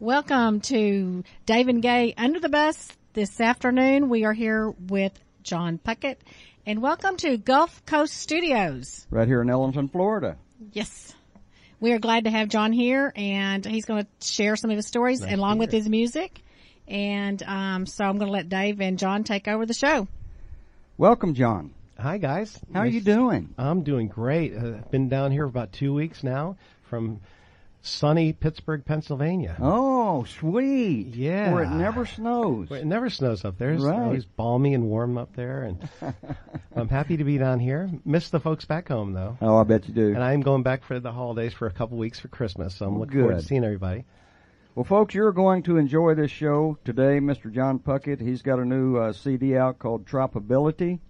Welcome to Dave and Gay Under the Bus. This afternoon we are here with John Puckett and welcome to Gulf Coast Studios. Right here in Ellenton, Florida. Yes. We are glad to have John here and he's going to share some of his stories nice along with his music. And, um, so I'm going to let Dave and John take over the show. Welcome, John. Hi guys. How nice. are you doing? I'm doing great. I've uh, been down here for about two weeks now from sunny Pittsburgh, Pennsylvania. Oh, sweet. Yeah. Where it never snows. Where it never snows up there. It's right. always balmy and warm up there. And I'm happy to be down here. Miss the folks back home though. Oh, I bet you do. And I'm going back for the holidays for a couple weeks for Christmas. So I'm looking Good. forward to seeing everybody. Well, folks, you're going to enjoy this show today. Mr. John Puckett, he's got a new uh, CD out called Tropability.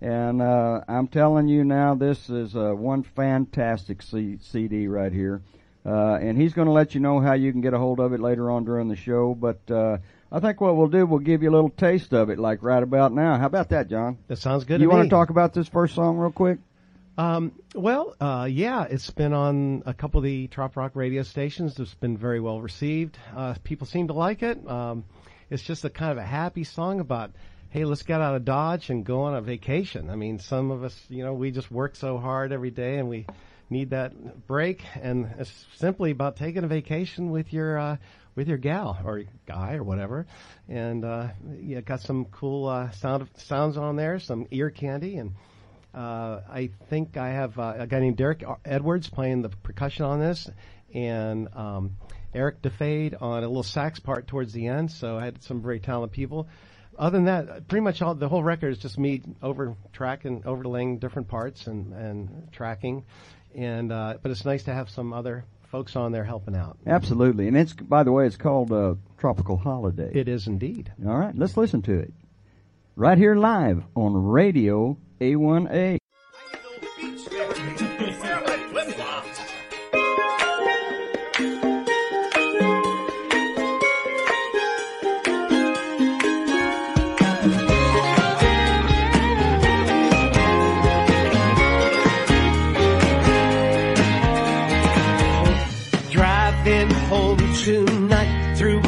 And uh, I'm telling you now, this is uh, one fantastic C- CD right here. Uh, and he's going to let you know how you can get a hold of it later on during the show. But uh, I think what we'll do, we'll give you a little taste of it, like right about now. How about that, John? That sounds good. Do you want to talk about this first song real quick? Um, well, uh, yeah, it's been on a couple of the Trop Rock radio stations. It's been very well received. Uh, people seem to like it. Um, it's just a kind of a happy song about, hey, let's get out of Dodge and go on a vacation. I mean, some of us, you know, we just work so hard every day and we need that break, and it's simply about taking a vacation with your uh, with your gal or guy or whatever. And uh, yeah, got some cool uh, sound sounds on there, some ear candy, and uh, I think I have uh, a guy named Derek Edwards playing the percussion on this, and um, Eric DeFade on a little sax part towards the end. So I had some very talented people. Other than that, pretty much all the whole record is just me over tracking, overlaying different parts and and tracking and uh, but it's nice to have some other folks on there helping out. Absolutely, and it's by the way, it's called uh, Tropical Holiday. It is indeed. All right, let's listen to it right here live on Radio A1A.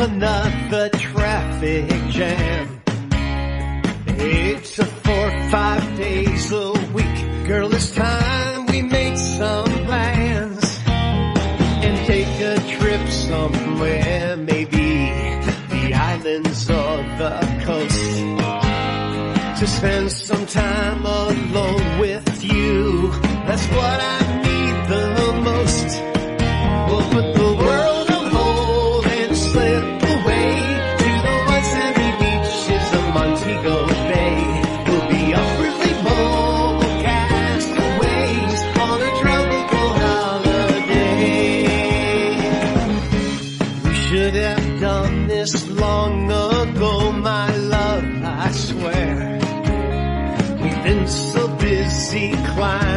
Another traffic jam. It's a four, five days a week. Girl, it's time we make some plans and take a trip somewhere, maybe the islands or the coast. To spend some time alone with you. That's what I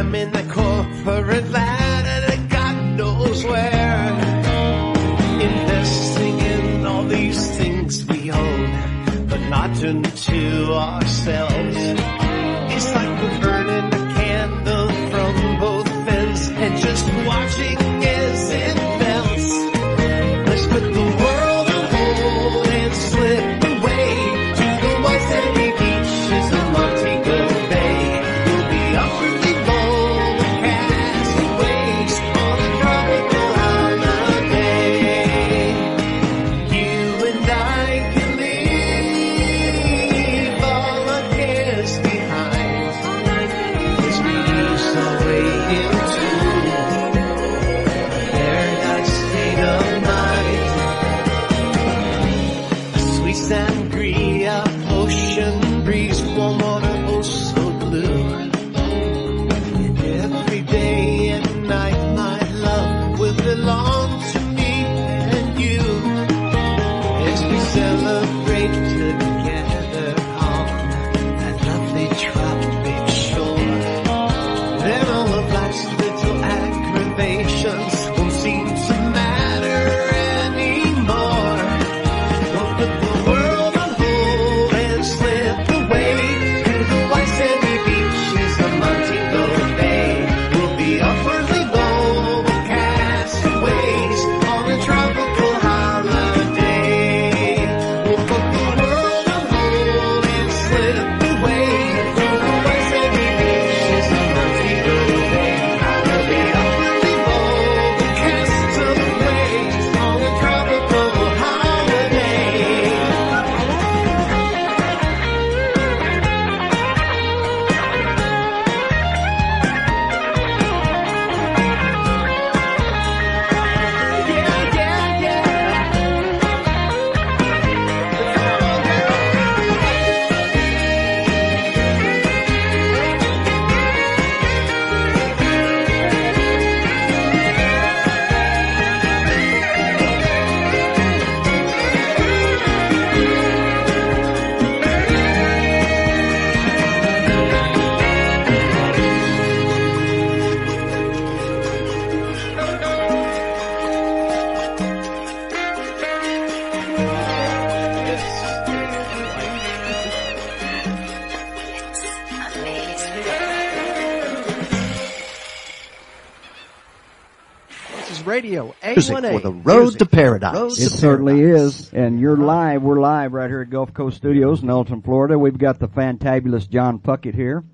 climbing the corporate ladder Radio, Music A1A. for the road Music to paradise. Road It to certainly paradise. is. And you're live. We're live right here at Gulf Coast Studios in Ellenton, Florida. We've got the fantabulous John Puckett here.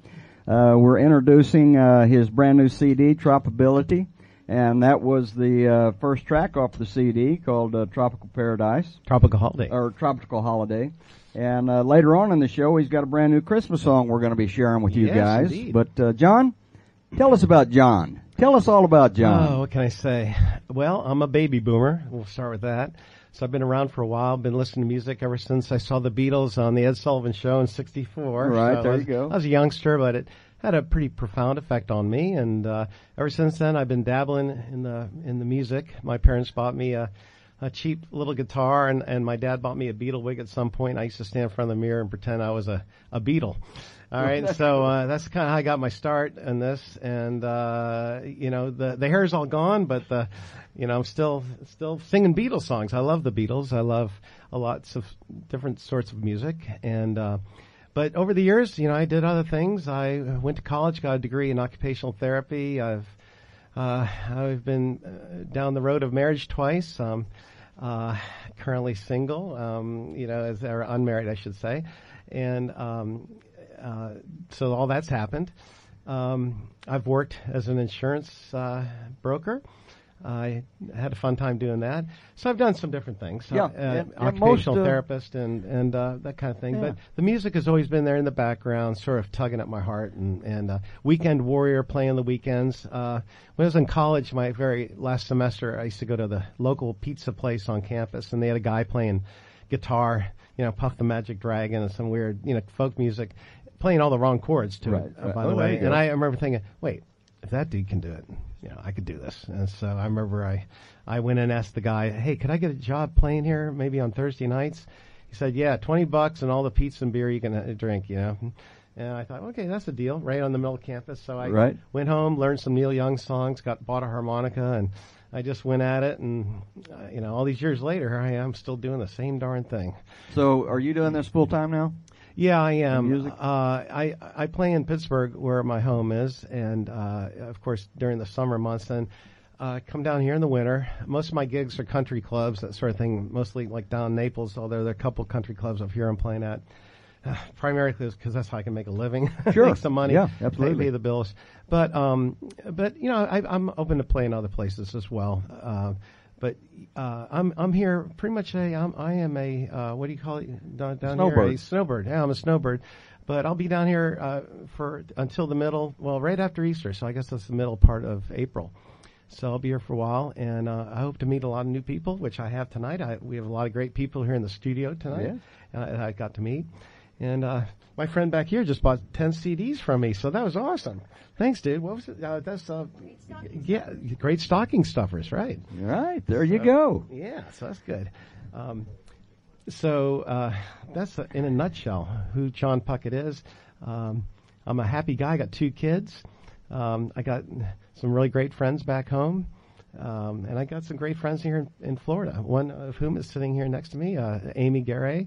Uh, we're introducing uh, his brand new CD, Tropability. And that was the uh, first track off the CD called uh, Tropical Paradise Tropical Holiday. or Tropical Holiday. And uh, later on in the show, he's got a brand new Christmas song we're going to be sharing with you Yes, guys. indeed. But uh, John, tell us about John. Tell us all about John. Oh, what can I say? Well, I'm a baby boomer. We'll start with that. So I've been around for a while. Been listening to music ever since I saw the Beatles on the Ed Sullivan Show in '64. Right, So there I you was- go. I was a youngster, but it had a pretty profound effect on me. And uh, ever since then, I've been dabbling in the in the music. My parents bought me a a cheap little guitar, and, and my dad bought me a Beatle wig at some point. I used to stand in front of the mirror and pretend I was a, a Beatle. All right, so uh, that's kind of how I got my start in this, and uh, you know the the hair's all gone, but the you know I'm still still singing Beatles songs. I love the Beatles. I love a lots of different sorts of music, and uh, but over the years, you know, I did other things. I went to college, got a degree in occupational therapy. I've uh, I've been uh, down the road of marriage twice. Um, uh, currently single, um, you know, as or unmarried, I should say, and um, uh, so all that's happened. Um, I've worked as an insurance uh, broker. I had a fun time doing that. So I've done some different things. Yeah, uh, and- and occupational most, uh, therapist and and uh, that kind of thing. Yeah. But the music has always been there in the background, sort of tugging at my heart. And and uh, weekend warrior, playing the weekends. Uh, when I was in college, my very last semester, I used to go to the local pizza place on campus, and they had a guy playing guitar, you know, Puff the Magic Dragon and some weird, you know, folk music, playing all the wrong chords to Right, it. uh, right. by Oh, the way, and I remember thinking, wait, if that dude can do it, you know, I could do this. And so I remember I, I went and asked the guy, hey, could I get a job playing here, maybe on Thursday nights? He said, yeah, twenty bucks and all the pizza and beer you can uh, drink, you know. And I thought, okay, that's a deal, right on the middle of campus. So I Right. went home, learned some Neil Young songs, got bought a harmonica, and I just went at it. And uh, you know, all these years later, I am still doing the same darn thing. So, are you doing this full time now? Yeah, I am. music? Uh, I I play in Pittsburgh, where my home is, and uh, of course during the summer months. Then uh, come down here in the winter. Most of my gigs are country clubs, that sort of thing. Mostly like down in Naples, although there are a couple country clubs up here I'm playing at. Uh, primarily because that's how I can make a living, Sure. make some money, Yeah, pay- absolutely. pay the bills. But um, but you know, I, I'm open to playing other places as well. Uh, but uh, I'm I'm here pretty much a I'm, I am a uh, what do you call it down, down here a snowbird. Yeah, I'm a snowbird. But I'll be down here uh, for until the middle. Well, right after Easter, so I guess that's the middle part of April. So I'll be here for a while, and uh, I hope to meet a lot of new people, which I have tonight. I, we have a lot of great people here in the studio tonight. Uh, that I got to meet, and uh, my friend back here just bought ten CDs from me, so that was awesome. Thanks, dude. What was it? Uh, that's uh, yeah, great stocking stuffers, right? Right there, you go. Yeah, so that's good. Um, so uh, that's uh, in a nutshell who John Puckett is. Um, I'm a happy guy. I got two kids. Um, I got some really great friends back home. Um, and I got some great friends here in, in Florida. One of whom is sitting here next to me, uh, Amy Garay,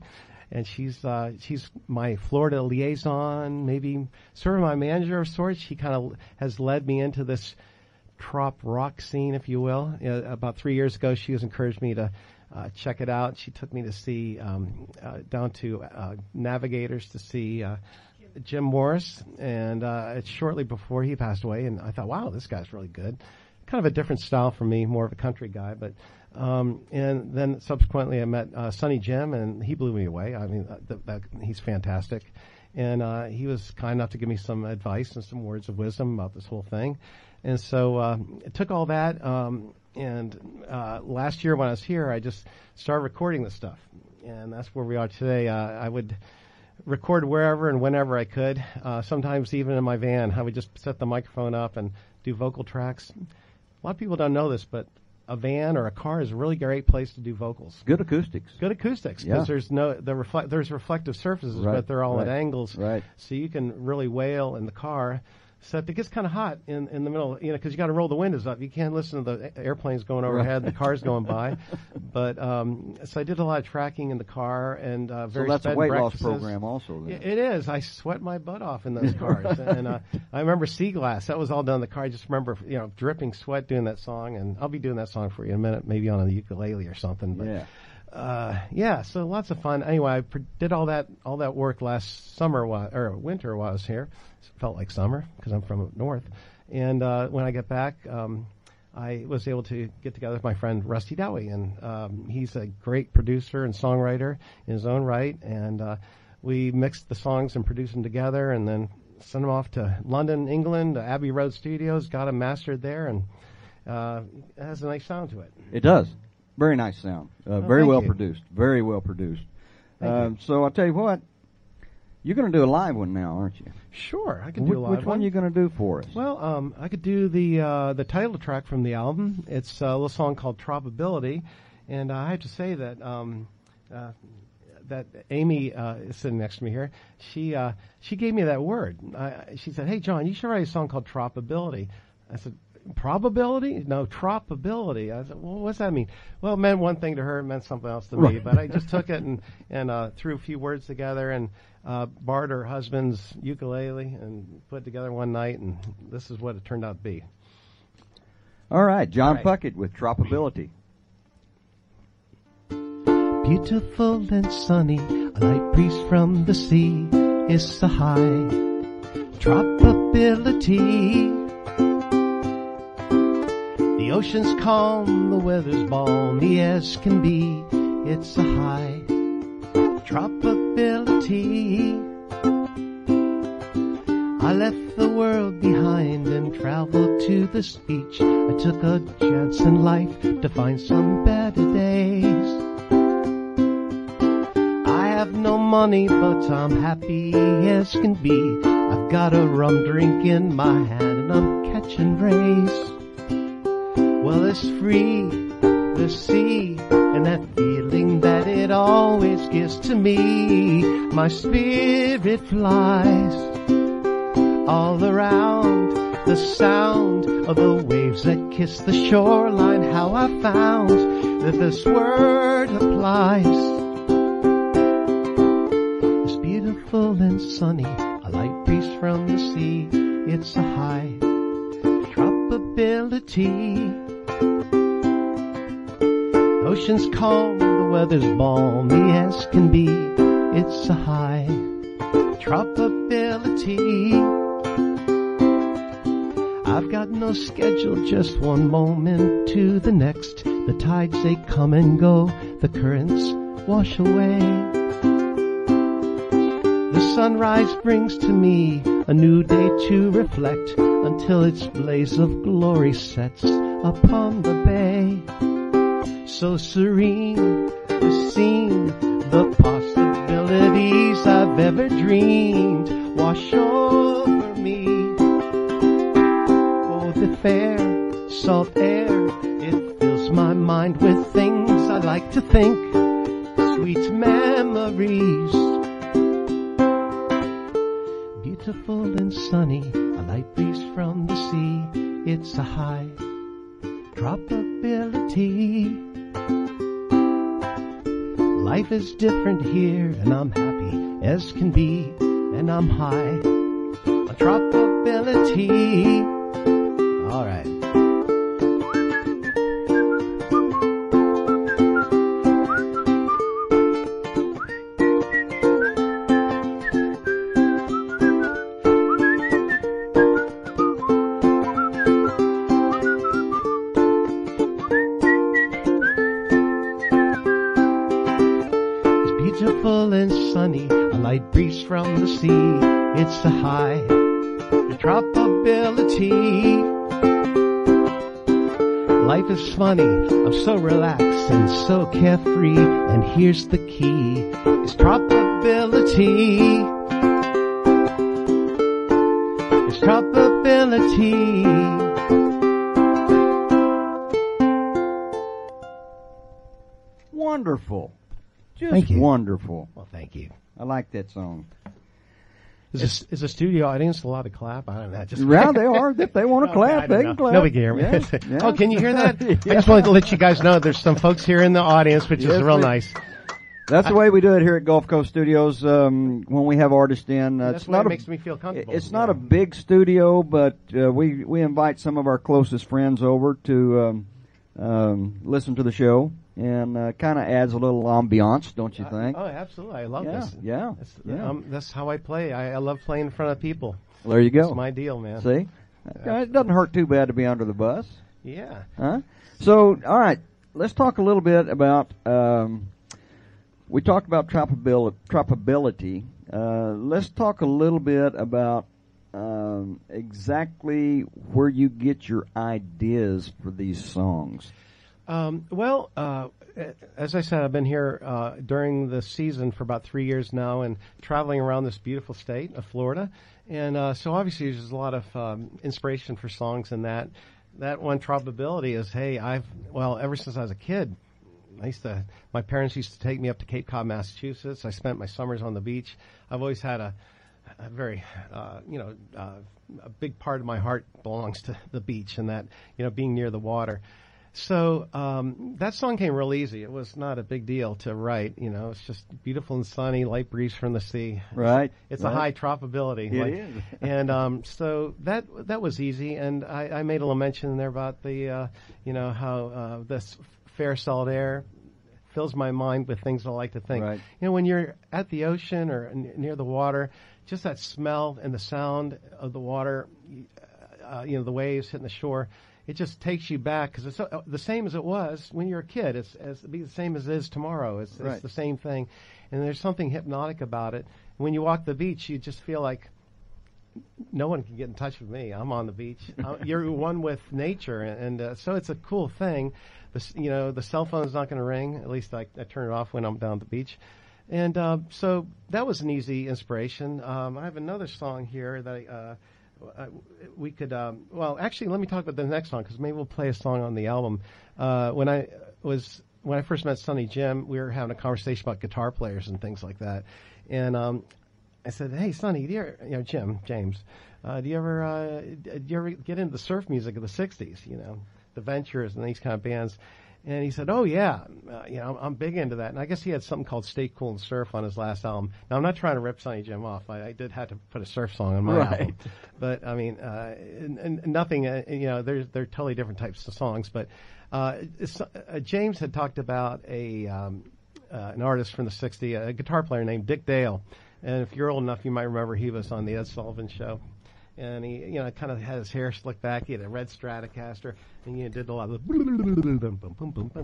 and she's uh, she's my Florida liaison, maybe sort of my manager of sorts. She kind of has led me into this trop rock scene, if you will. About three years ago, she has encouraged me to uh, check it out. She took me to see um, uh, down to uh, Navigators to see uh, Jim Morris, and uh, it's shortly before he passed away. And I thought, wow, this guy's really good. Kind of a different style for me, more of a country guy, but. Um, and then subsequently, I met uh, Sonny Jim, and he blew me away. I mean, uh, that, he's fantastic, and uh, he was kind enough to give me some advice and some words of wisdom about this whole thing. And so uh, it took all that. Um, and uh, last year when I was here, I just started recording the stuff, and that's where we are today. Uh, I would record wherever and whenever I could. Uh, sometimes even in my van, I would just set the microphone up and do vocal tracks. A lot of people don't know this, but a van or a car is a really great place to do vocals. Good acoustics. Good acoustics because Yeah. there's no the reflect there's reflective surfaces, Right, but they're all at angles, right. So you can really wail in the car. Except it gets kind of hot in, in the middle, you know, because you got to roll the windows up. You can't listen to the airplanes going overhead, the cars going by. But um, so I did a lot of tracking in the car and uh, So that's a weight loss program also. Then. It is. I sweat my butt off in those cars, and uh, I remember Sea Glass. That was all done in the car. I just remember, you know, dripping sweat doing that song, and I'll be doing that song for you in a minute, maybe on a ukulele or something. But, Yeah. uh, yeah. So lots of fun. Anyway, I pr- did all that all that work last summer while, or winter while I was here. Felt like summer because I'm from up north. And uh, when I get back, um, I was able to get together with my friend Rusty Dowie, and um, he's a great producer and songwriter in his own right. And uh, we mixed the songs and produced them together, and then sent them off to London, England, to Abbey Road Studios, got them mastered there, and uh, it has a nice sound to it. It does. Very nice sound. Uh, very Oh, thank well you. produced. Very well produced. Um, so I'll tell you what. You're going to do a live one now, aren't you? Sure, I can Which, do a live one. which one are you going to do for us? Well, um, I could do the uh, the title track from the album. It's a little song called "Tropability," and I have to say that um, uh, that Amy uh, is sitting next to me here. She uh, she gave me that word. I, she said, "Hey, John, you should write a song called Tropability." I said, "Probability? No, Tropability." I said, "Well, what's that mean?" Well, it meant one thing to her, it meant something else to me. Right. But I just took it and and uh, threw a few words together and uh, borrowed her husband's ukulele and put it together one night, and this is what it turned out to be. All right, John All right. Puckett with Tropability. Beautiful and sunny, a light breeze from the sea is the high tropability. Ocean's calm, the weather's balmy as can be. It's a high tropability. I left the world behind and traveled to this beach. I took a chance in life to find some better days. I have no money, but I'm happy as can be. I've got a rum drink in my hand and I'm catching rays. Well, it's free, the sea, and that feeling that it always gives to me. My spirit flies all around the sound of the waves that kiss the shoreline. How I found that this word applies. It's beautiful and sunny, a light breeze from the sea. It's a high tropability. Ocean's calm, the weather's balmy as can be. It's a high tropability. I've got no schedule, just one moment to the next. The tides they come and go, the currents wash away. The sunrise brings to me a new day to reflect until its blaze of glory sets upon the bay. So serene, the scene, the possibilities I've ever dreamed wash over me. Oh, the fair, salt air, it fills my mind with things I like to think, sweet memories. Beautiful and sunny, a light breeze from the sea, it's a high tropability. Life is different here, and I'm happy as can be, and I'm high on tropability. All the sea. It's a high probability. Life is funny, I'm so relaxed and so carefree. And here's the key, it's probability. It's probability. Wonderful. Just Thank you. wonderful. Well, thank you. I like that song. Is this, is the studio audience allowed to clap? I don't know. Just Yeah, they are. If they want to clap, I they can clap. Nobody can hear me. Yeah, yeah. Oh, can you hear that? I just wanted to let you guys know there's some folks here in the audience, which Yes, is real we- nice. That's the way we do it here at Gulf Coast Studios. Um, when we have artists in, uh, That's it's not it a, makes me feel comfortable. It's not a big studio, but uh, we we invite some of our closest friends over to um, um, listen to the show, and uh, kind of adds a little ambiance, don't you think? Oh, absolutely. I love yeah, this. yeah, That's, yeah. um, that's how I play. I, I love playing in front of people. there you go. That's my deal, man. See, Uh, it doesn't hurt too bad to be under the bus, Yeah. huh? So, all right, let's talk a little bit about. Um, we talked about tropability. Uh, let's talk a little bit about um, exactly where you get your ideas for these songs. Um, well, uh, as I said, I've been here uh, during the season for about three years now, and traveling around this beautiful state of Florida. And uh, so, obviously, there's a lot of um, inspiration for songs in that. That one tropability is, hey, I've well, ever since I was a kid, I used to. My parents used to take me up to Cape Cod, Massachusetts. I spent my summers on the beach. I've always had a, a very, uh, you know, uh, a big part of my heart belongs to the beach and that, you know, being near the water. So um, that song came real easy. It was not a big deal to write. You know, it's just beautiful and sunny, light breeze from the sea. Right. It's right. a high tropability. It like- is. and um, so that that was easy. And I, I made a little mention there about the, uh, you know, how uh, this fair salt air fills my mind with things I like to think. Right. You know, when you're at the ocean or n- near the water, just that smell and the sound of the water, uh, you know, the waves hitting the shore, it just takes you back because it's uh, the same as it was when you're a kid. It's, be the same as it is tomorrow. It's, Right. it's the same thing, and there's something hypnotic about it. When you walk the beach, you just feel like no one can get in touch with me. I'm on the beach. you're one with nature, and, and uh, so it's a cool thing. The, you know, the cell phone's not going to ring. At least I, I turn it off when I'm down at the beach. And uh, so that was an easy inspiration. Um, I have another song here that I, uh, uh, we could. Um, well, actually, let me talk about the next song because maybe we'll play a song on the album. Uh, when I was when I first met Sonny Jim, we were having a conversation about guitar players and things like that. And um, I said, "Hey, Sonny, do you, know Jim James, uh, do you ever uh, do you ever get into the surf music of the '60s? You know, the Ventures and these kind of bands?" And he said, "Oh yeah, uh, you know, I'm big into that." And I guess he had something called "Stay Cool and Surf" on his last album. Now I'm not trying to rip Sonny Jim off. I, I did have to put a surf song on my Right. album, but I mean, uh, and, and nothing. Uh, you know, there's they're totally different types of songs. But uh, uh, James had talked about a um, uh, an artist from the '60s, a guitar player named Dick Dale. And if you're old enough, you might remember he was on the Ed Sullivan Show. And he, you know, kind of had his hair slicked back. He had a red Stratocaster, and he did a lot of the,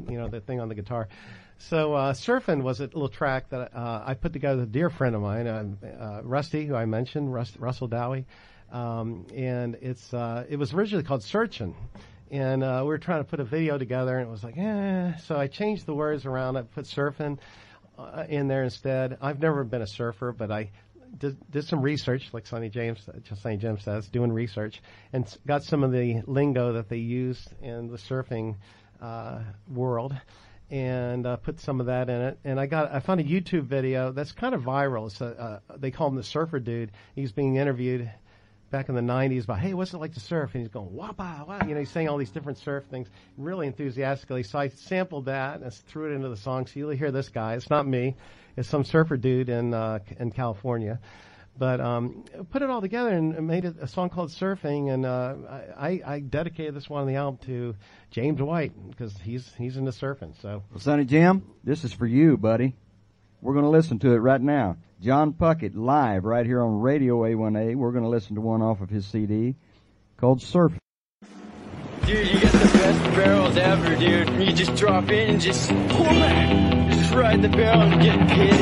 you know, the thing on the guitar. So uh, "Surfing" was a little track that uh, I put together with a dear friend of mine, uh, uh, Rusty, who I mentioned, Rust, Russell Dowie, um, and it's uh, it was originally called "Searching." And uh, we were trying to put a video together, and it was like, eh. So I changed the words around. I put surfing uh, in there instead. I've never been a surfer, but I did, did some research, like Sonny James, Sonny James says, doing research, and got some of the lingo that they use in the surfing uh, world, and uh, put some of that in it. And I got, I found a YouTube video that's kind of viral. It's a, uh, they call him the Surfer Dude. He's being interviewed back in the 90s about, hey, what's it like to surf? And he's going, wapa, wow. You know, he's saying all these different surf things really enthusiastically. So I sampled that and threw it into the song. So you'll hear this guy. It's not me. It's some surfer dude in, uh, in California. But um, put it all together and made it a song called Surfing. And uh, I, I dedicated this one on the album to James White because he's, he's into surfing. So Well, Sonny Jim, this is for you, buddy. We're going to listen to it right now. John Puckett live right here on Radio A1A. We're going to listen to one off of his CD called "Surfing." Dude, you got the best barrels ever, dude. You just drop in and just pull back. Just ride the barrel and get pitted.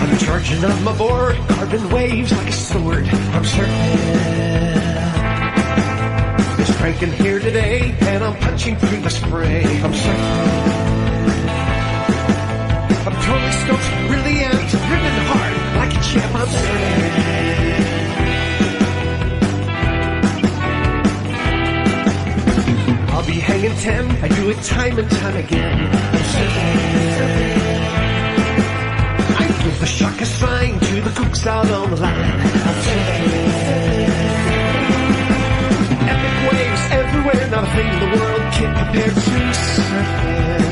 I'm charging up my board, carving waves like a sword. I'm surfing. This drinking here today, and I'm punching through the spray. I'm surfing. I'm totally stoked, really amped, ripping hard like a champ. I'm surfing. I'll be hanging ten, I do it time and time again. I'm surfing. I give the shaka sign to the cooks out on the line. I'm surfing. Everywhere, not a thing in the world can compare to surfing.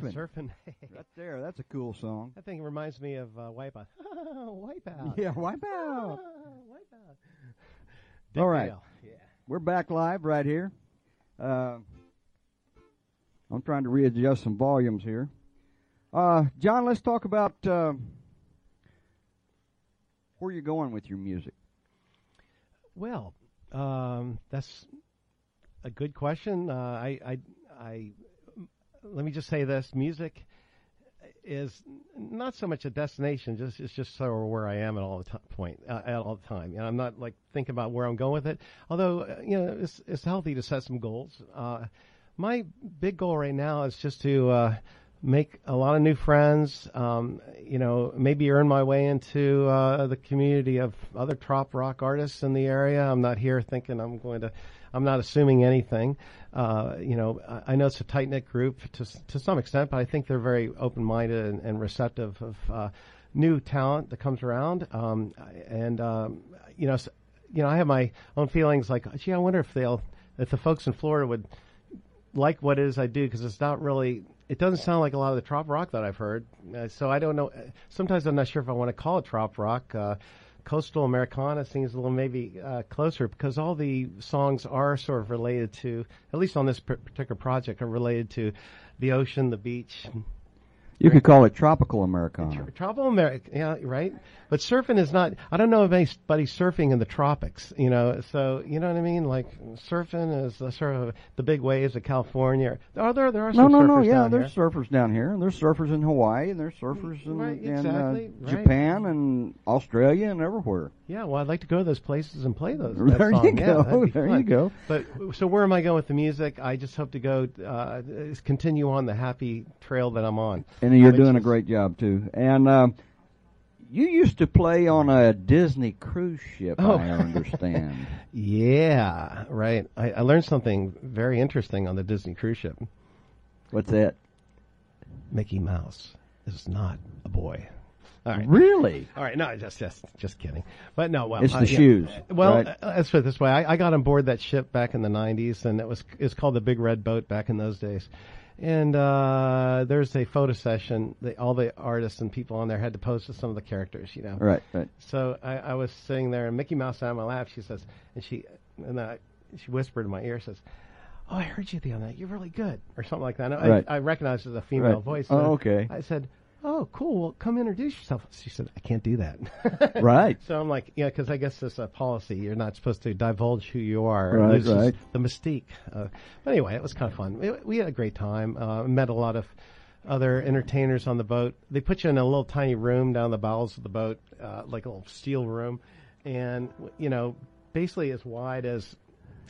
Surfing. Surfing. Right there, that's a cool song. that thing reminds me of uh, Wipeout. Wipeout. Yeah, wipe out. Wipeout. Big All right. Yeah. We're back live right here. Uh, I'm trying to readjust some volumes here. Uh, John, let's talk about uh, where you're going with your music. Well, um, that's a good question. Uh, I, I, I, let me just say this: music is not so much a destination; just it's just sort of where I am at all the time, point uh, at all the time. And I'm not like thinking about where I'm going with it. Although uh, you know, it's it's healthy to set some goals. Uh, my big goal right now is just to uh, make a lot of new friends. Um, you know, maybe earn my way into uh, the community of other trop rock artists in the area. I'm not here thinking I'm going to. I'm not assuming anything. Uh, you know, I, I know it's a tight knit group to to some extent, but I think they're very open minded and, and receptive of uh, new talent that comes around. Um, and um, you know, s- you know, I have my own feelings. Like, gee, I wonder if they'll, if the folks in Florida would like what it is I do because it's not really. It doesn't sound like a lot of the trop rock that I've heard. Uh, so I don't know. Sometimes I'm not sure if I want to call it trop rock. Uh, Coastal Americana seems a little maybe uh, closer because all the songs are sort of related to, at least on this particular project, are related to the ocean, the beach, You could call it tropical Americana. Tropical America, yeah, right. But surfing is not. I don't know of anybody surfing in the tropics. You know, so you know what I mean. Like surfing is the sort of the big waves of California. Are there? There are No, some no, surfers no. Yeah, there's here. surfers down here. There's surfers in Hawaii, and there's surfers in, Right, in exactly, uh, right. Japan and Australia and everywhere. Yeah, well, I'd like to go to those places and play those. There you song. Yeah, go, there you go. But so where am I going with the music? I just hope to go uh, continue on the happy trail that I'm on. And you're doing a great job too. And um, you used to play on a Disney cruise ship, Oh. I understand. Yeah, right. I, I learned something very interesting on the Disney cruise ship. What's that? Mickey Mouse is not a boy. All right. Really? All right, no, just just just kidding. But no, well, It's uh, the yeah. shoes, Well, right? uh, let's put it this way: I, I got on board that ship back in the '90s, and it was it's called the Big Red Boat back in those days. And uh, there's a photo session. They, all the artists and people on there had to pose to some of the characters, you know. Right, right. So I, I was sitting there, and Mickey Mouse sat on my lap. She says, and she and I, she whispered in my ear, says, "Oh, I heard you the other night. You're really good," or something like that. And Right. I, I recognized it as a female Right. voice. Oh, okay. I said, "Oh, cool. Well, come introduce yourself." She said, "I can't do that." Right. So I'm like, yeah, because I guess it's a policy. You're not supposed to divulge who you are. Right, right. The mystique. Uh, but anyway, it was kind of fun. We, we had a great time. Uh, met a lot of other entertainers on the boat. They put you in a little tiny room down the bowels of the boat, uh, like a little steel room, and you know, basically as wide as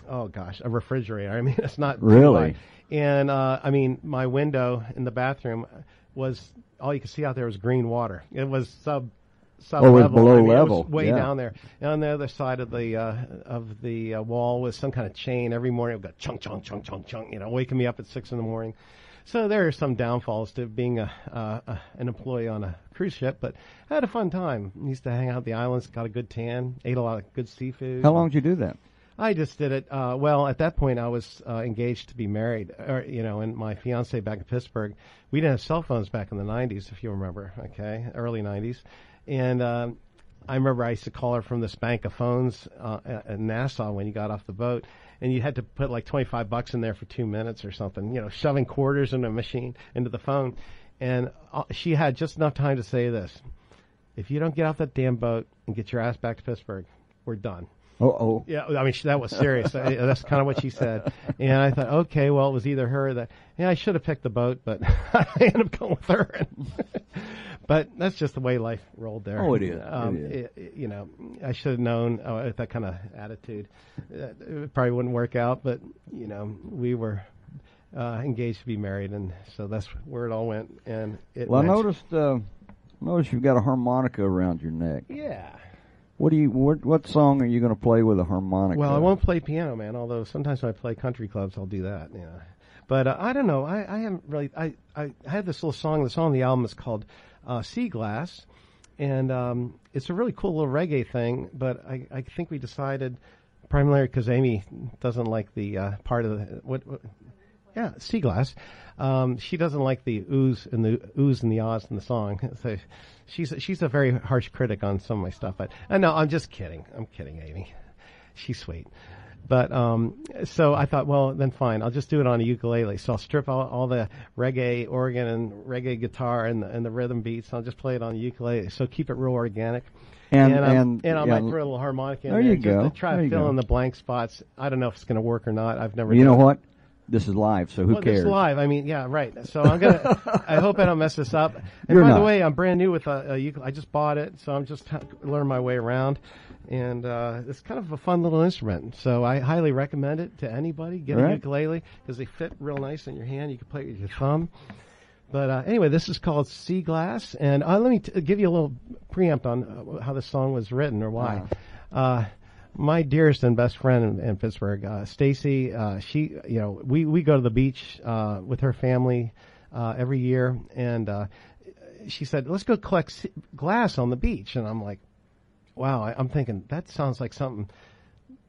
oh gosh, a refrigerator. I mean, it's not Really? And uh, I mean, my window in the bathroom was all you could see out there was green water. It was sub sub Oh, it was level. below I mean, it level. was way Yeah. down there. And on the other side of the uh, of the uh, wall was some kind of chain. Every morning it would go chunk chunk chunk chunk chunk. You know, waking me up at six in the morning. So there are some downfalls to being a, uh, a an employee on a cruise ship, but I had a fun time. Used to hang out at the islands, got a good tan, ate a lot of good seafood. How long did you do that? I just did it. Uh, well, at that point, I was uh, engaged to be married, or you know, and my fiance back in Pittsburgh. We didn't have cell phones back in the '90s, if you remember. Okay, early '90s, and um, I remember I used to call her from this bank of phones uh, at Nassau when you got off the boat, and you had to put like 25 bucks in there for two minutes or something. You know, shoving quarters in a machine into the phone, and uh, she had just enough time to say this: "If you don't get off that damn boat and get your ass back to Pittsburgh, we're done." Oh, oh. Yeah, I mean she, that was serious. I, that's kind of what she said, and I thought, okay, well, it was either her or that. Yeah, I should have picked the boat, but I ended up going with her. but that's just the way life rolled there. Oh, it is. Um, It is. it- you know, I should have known uh, with that kind of attitude, uh, it probably wouldn't work out. But you know, we were uh, engaged to be married, and so that's where it all went. And it Well, I noticed. Uh, noticed you've got a harmonica around your neck. Yeah. What do you? What, what song are you going to play with a harmonica? Well, I won't play piano, man. Although sometimes when I play country clubs, I'll do that. Yeah, but uh, I don't know. I, I haven't really. I, I had this little song. The song on the album is called uh, "Sea Glass," and um, it's a really cool little reggae thing. But I, I think we decided primarily because Amy doesn't like the uh, part of the what. what yeah, sea glass. Um, she doesn't like the ooze and the ooze and the ahs in the song. So she's she's a very harsh critic on some of my stuff. But uh, no, I'm just kidding. I'm kidding, Amy. She's sweet. But um, so I thought, well, then fine. I'll just do it on a ukulele. So I'll strip all, all the reggae organ and reggae guitar and the, and the rhythm beats. I'll just play it on the ukulele. So keep it real organic. And- um, and- and I yeah, might throw a little harmonica in there there you go. to try to fill go. in the blank spots. I don't know if it's going to work or not. I've never. You know it. what? This is live, so who well, cares? This live. I mean, yeah, right. So I'm gonna. I hope I don't mess this up. And You're by not. the way, I'm brand new with a, a ukulele. I just bought it, so I'm just learning my way around. And uh, it's kind of a fun little instrument. So I highly recommend it to anybody. Get a Right. ukulele because they fit real nice in your hand. You can play it with your thumb. But uh, anyway, this is called Sea Glass, and uh, let me t- give you a little preempt on uh, how this song was written or why. Uh, my dearest and best friend in, in Pittsburgh, uh, Stacy, uh, she, you know, we, we go to the beach uh, with her family uh, every year, and uh, she said, "Let's go collect glass on the beach," and I'm like, "Wow!" I, I'm thinking that sounds like something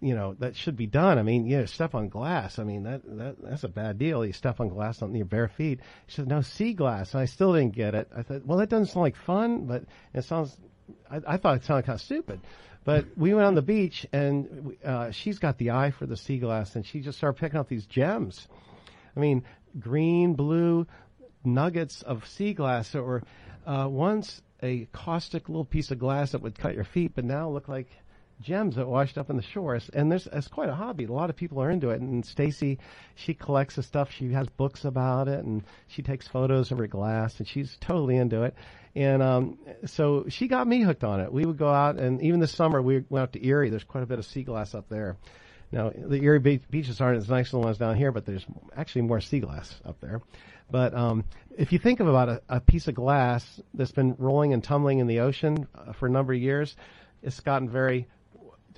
you know that should be done. I mean, you know, step on glass. I mean, that that that's a bad deal. You step on glass on your bare feet. She said, "No, sea glass." And I still didn't get it. I thought, well, that doesn't sound like fun, but it sounds. I, I thought it sounded kind of stupid. But we went on the beach, and uh, she's got the eye for the sea glass, and she just started picking up these gems. I mean, green, blue nuggets of sea glass that were uh, once a caustic little piece of glass that would cut your feet, but now look like gems that washed up on the shores. And there's it's quite a hobby. A lot of people are into it. And Stacy, she collects the stuff. She has books about it, and she takes photos of her glass, and she's totally into it. And um, so she got me hooked on it. We would go out, and even this summer we went out to Erie. There's quite a bit of sea glass up there. Now, the Erie be- beaches aren't as nice as the ones down here, but there's actually more sea glass up there. But um, if you think of about a, a piece of glass that's been rolling and tumbling in the ocean uh, for a number of years, it's gotten very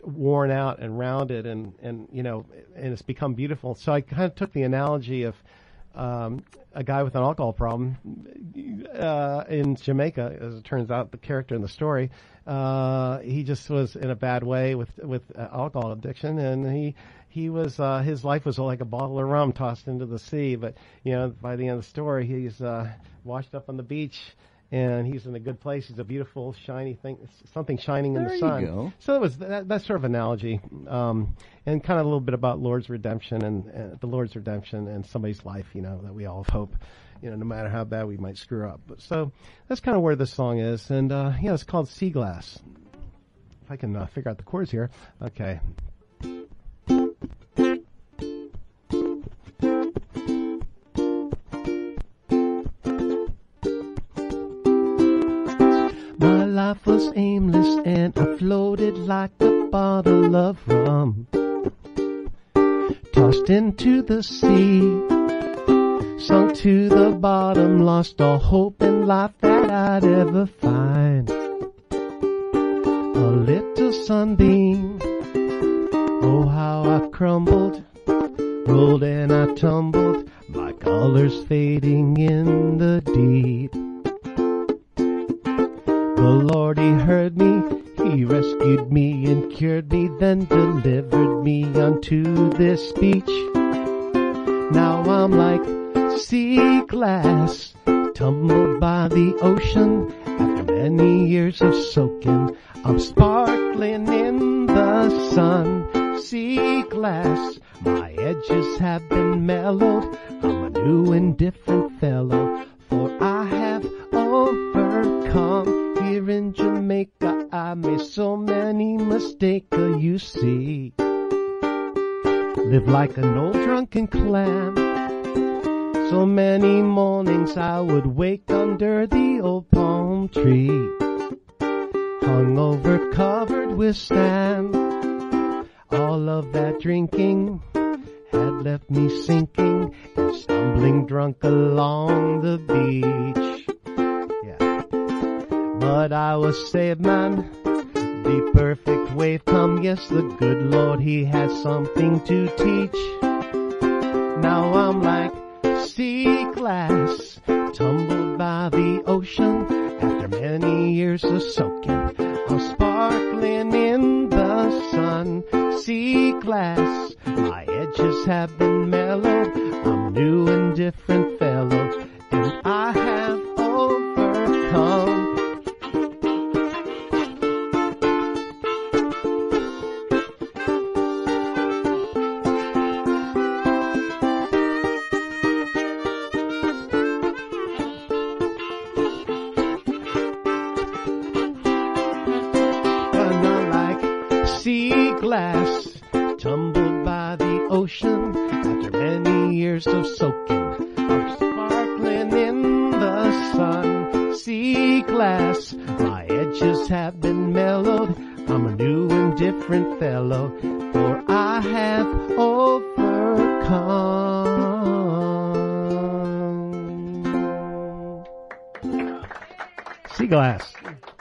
worn out and rounded, and and you know, and it's become beautiful. So I kind of took the analogy of um, a guy with an alcohol problem uh, in Jamaica. As it turns out, the character in the story, uh, he just was in a bad way with with uh, alcohol addiction, and he he was uh, his life was like a bottle of rum tossed into the sea. But you know, by the end of the story, he's uh, washed up on the beach. And he's in a good place. He's a beautiful, shiny thing, something shining in There the sun. So it was that, that sort of analogy, um, and kind of a little bit about Lord's redemption and uh, the Lord's redemption and somebody's life, you know, that we all hope, you know, no matter how bad we might screw up. But so that's kind of where this song is, and uh, yeah, it's called Sea Glass. If I can uh, figure out the chords here, okay. Life was aimless and I floated like a bottle of rum. tossed into the sea. Sunk to the bottom, lost all hope in life that I'd ever find. A little sunbeam, oh how I crumbled, rolled and I tumbled, my colors fading in the deep. Delivered me unto this beach. Now I'm like sea sea glass. My edges have been mellowed. I'm a new and different fellow, for I have overcome. Sea glass.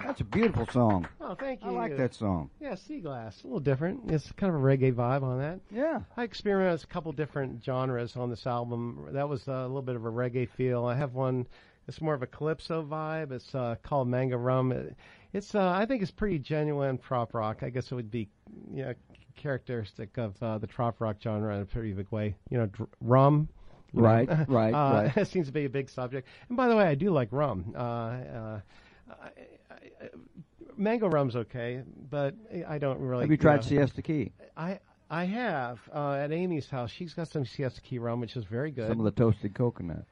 That's a beautiful song. Oh, thank you. I like that song. Yeah, sea glass. A little different. It's kind of a reggae vibe on that. Yeah. I experienced a couple different genres on this album. That was a little bit of a reggae feel. I have one. It's more of a calypso vibe. It's uh, called Mango Rum. It, it's uh, I think it's pretty genuine trop rock. I guess it would be you know characteristic of uh, the trop rock genre in a pretty big way. You know, dr- rum. you know. Right, right, uh, right. It seems to be a big subject. And by the way, I do like rum. Uh, uh, I, I, mango rum's okay, but I don't really. Have you tried know, Siesta Key? I I have uh, at Amy's house. She's got some Siesta Key rum, which is very good. Some of the toasted coconut.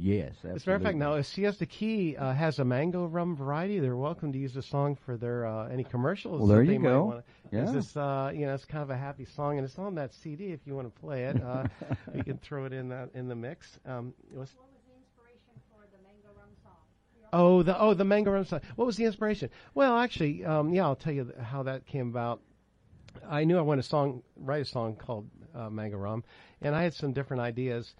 Yes, absolutely. As a matter of fact, now if Siesta Key uh, has a mango rum variety, they're welcome to use the song for their uh, any commercials. Well, there that you they go. wanna- Yeah. It's this, uh, you know, it's kind of a happy song, and it's on that CD. If you want to play it, uh, you can throw it in that in the mix. Um, it was- the inspiration for the mango rum song? Oh, the oh the mango rum song. What was the inspiration? Well, actually, um, yeah, I'll tell you th- how that came about. I knew I wanted to song, write a song called uh, Mango Rum, and I had some different ideas.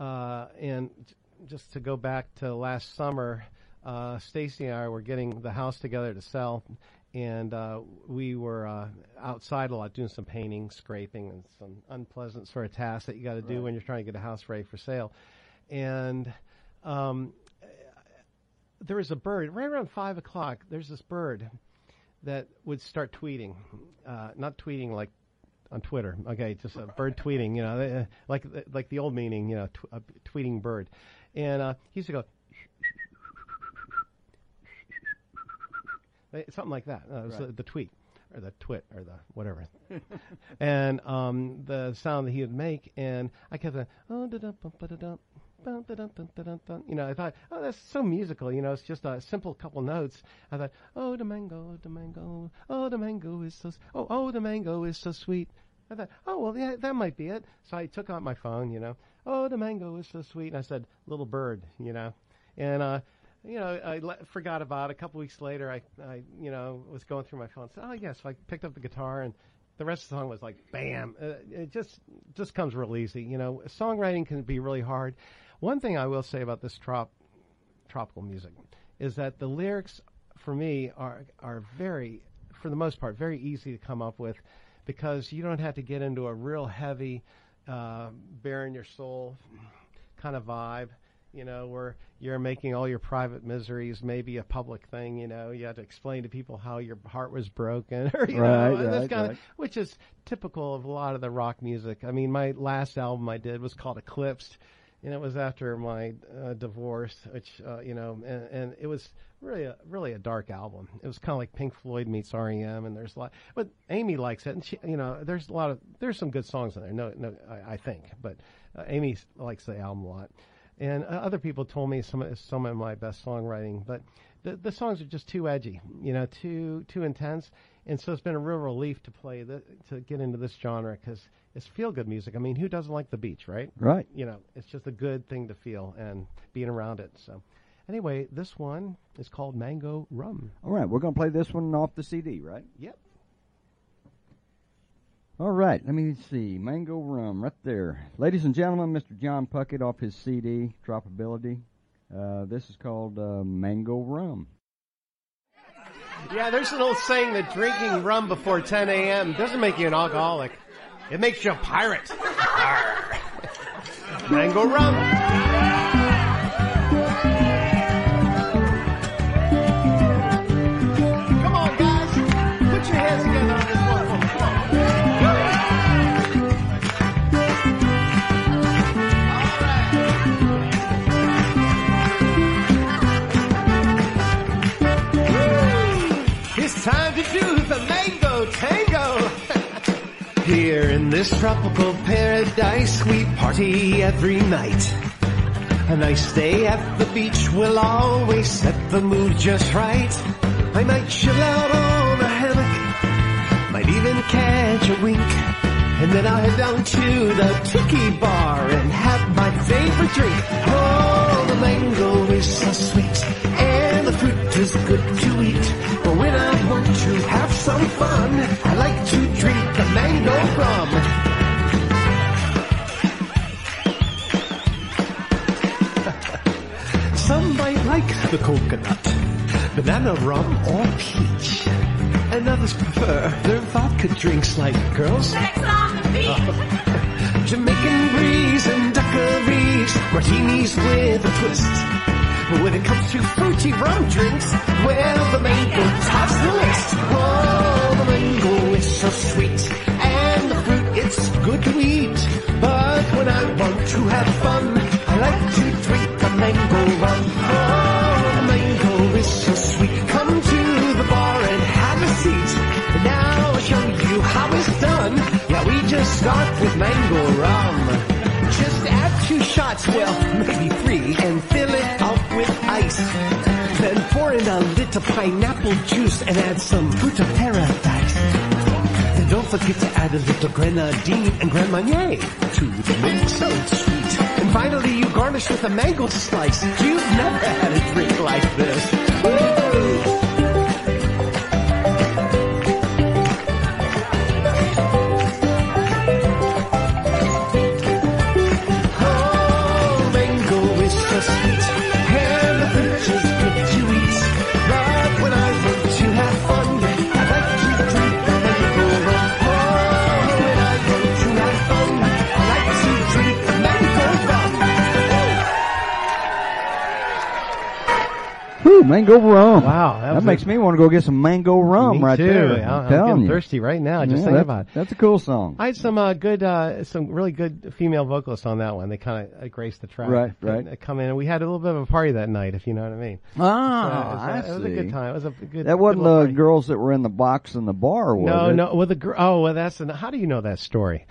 Uh, and j- just to go back to last summer, uh, Stacy and I were getting the house together to sell, and uh, we were uh, outside a lot doing some painting, scraping, and some unpleasant sort of tasks that you got to do when you're trying to get a house ready for sale. And um, there was a bird right around five o'clock. There's this bird that would start tweeting, uh, not tweeting like on Twitter. Okay, just a bird tweeting. You know, like like the old meaning. You know, tw- a tweeting bird, and uh, he used to go. Something like that. Uh, it was the, the tweet or the twit or the whatever, and um, the sound that he would make, and I kept saying, oh, da da da da dum, dum, da dum, dum. you know, I thought, oh, that's so musical, you know, it's just a simple couple notes. I thought, oh, the mango, the mango, oh, the mango is so, oh, oh, the mango is so sweet. I thought, oh, well, yeah, that might be it. So I took out my phone, you know, oh, the mango is so sweet, and I said, little bird, you know, and uh, you know, I le- forgot about it. A couple weeks later, I, I, you know, was going through my phone. Said, "Oh yes." So I picked up the guitar and the rest of the song was like bam. Uh, it just just comes real easy. You know, songwriting can be really hard. One thing I will say about this trop tropical music is that the lyrics for me are are very for the most part very easy to come up with because you don't have to get into a real heavy uh, bare in your soul kind of vibe you know where you're making all your private miseries maybe a public thing you know you have to explain to people how your heart was broken or you Right, know this kind right. of which is typical of a lot of the rock music i mean my last album i did was called eclipsed and it was after my uh, divorce, which uh, you know, and, and it was really a really a dark album. It was kind of like Pink Floyd meets REM, and there's a lot. But Amy likes it, and she, you know, there's a lot of there's some good songs in there. No, no, I, I think, but uh, Amy likes the album a lot, and uh, other people told me some of some of my best songwriting, but the the songs are just too edgy, you know, too too intense, and so it's been a real relief to play the, to get into this genre because it's feel good music. I mean, who doesn't like the beach, right? Right. you know, it's just a good thing to feel and being around it. So, anyway, this one is called Mango Rum. All right, we're going to play this one off the CD, right? Yep. All right, let me see. Mango Rum, right there. Ladies and gentlemen, Mr. John Puckett off his CD, Tropability. Uh, this is called uh, Mango Rum. Yeah, there's an old saying that drinking rum before 10 a.m. doesn't make you an alcoholic. It makes you a pirate. Mango rum. Here in this tropical paradise, we party every night. A nice day at the beach will always set the mood just right. I might chill out on a hammock, might even catch a wink. And then I'll head down to the tiki bar and have my favorite drink. Oh, the mango is so sweet, and is good to eat. But when I want to have some fun, I like to drink the mango rum. Some might like the coconut, banana rum, or peach. And others prefer their vodka drinks like girls. Jamaican breeze and daiquiris, martinis with a twist. But when it comes to fruity rum drinks, well, the mango tops the list. Oh, the mango is so sweet, and the fruit, it's good to eat. But when I want to have fun, I like to drink the mango rum. Oh, the mango is so sweet. Come to the bar and have a seat. Now I'll show you how it's done. Yeah, we just start with mango rum. Just add two shots, well, maybe three, and fill it up with ice. Then pour in a little pineapple juice and add some fruit of paradise. And don't forget to add a little grenadine and Grand Marnier to the mix so sweet. And finally, you garnish with a mango slice. You've never had a drink like this. Woo! Mango Rum. Wow, that that, was a- makes me want to go get some Mango Rum right too. there. I'm, I'm getting you. thirsty right now. Just Yeah, thinking about it. That's a cool song. I had some uh, good, uh, some really good female vocalists on that one. They kind of uh, graced the track. Right, right. They come in, and we had a little bit of a party that night, if you know what I mean. ah, So it was, I it was a good time. It was a good. That wasn't the girls that were in the box in the bar, was No, it? no. Well, the gr- oh, well, that's an, how do you know that story?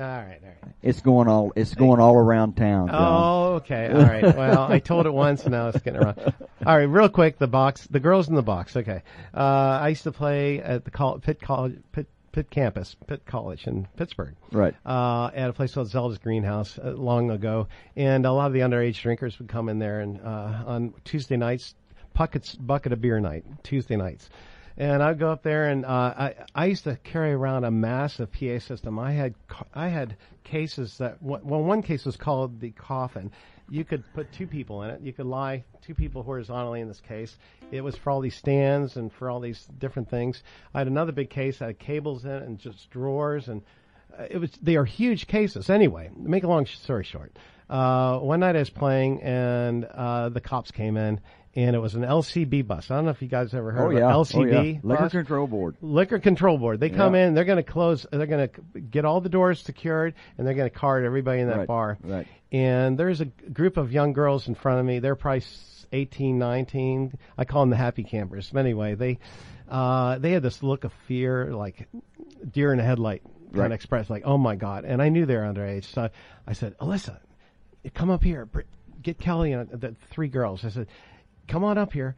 All right, all right. It's going all. It's going all around town. John. Oh, okay. All right. Well, I told it once, and now it's getting around. All right, real quick, the box, the girls in the box. Okay. Uh, I used to play at the col- Pitt College, Pitt, Pitt campus, Pitt College in Pittsburgh. Right. Uh, at a place called Zelda's Greenhouse uh, long ago, and a lot of the underage drinkers would come in there, and uh, on Tuesday nights, buckets bucket of beer night, Tuesday nights. And I'd go up there, and uh, I I used to carry around a massive PA system. I had I had cases that well, one case was called the coffin. You could put two people in it. You could lie two people horizontally in this case. It was for all these stands and for all these different things. I had another big case that had cables in it and just drawers and uh, it was they are huge cases anyway make a long story short uh, one night i was playing and uh, the cops came in and it was an lcb bus. I don't know if you guys ever heard Oh of yeah, an oh, lcb yeah. Liquor bus? control board. liquor control board. They come Yeah. in they're going to close they're going to get all the doors secured and they're going to card everybody in that Right, bar. right. and there's a group of young girls in front of me. They're probably s- 18 19 i call them the happy campers. But anyway they uh, they had this look of fear like deer in a headlight kind Right. of express like oh my god. And i knew they were underage. So i said alyssa come up here get kelly and the three girls. I said come on up here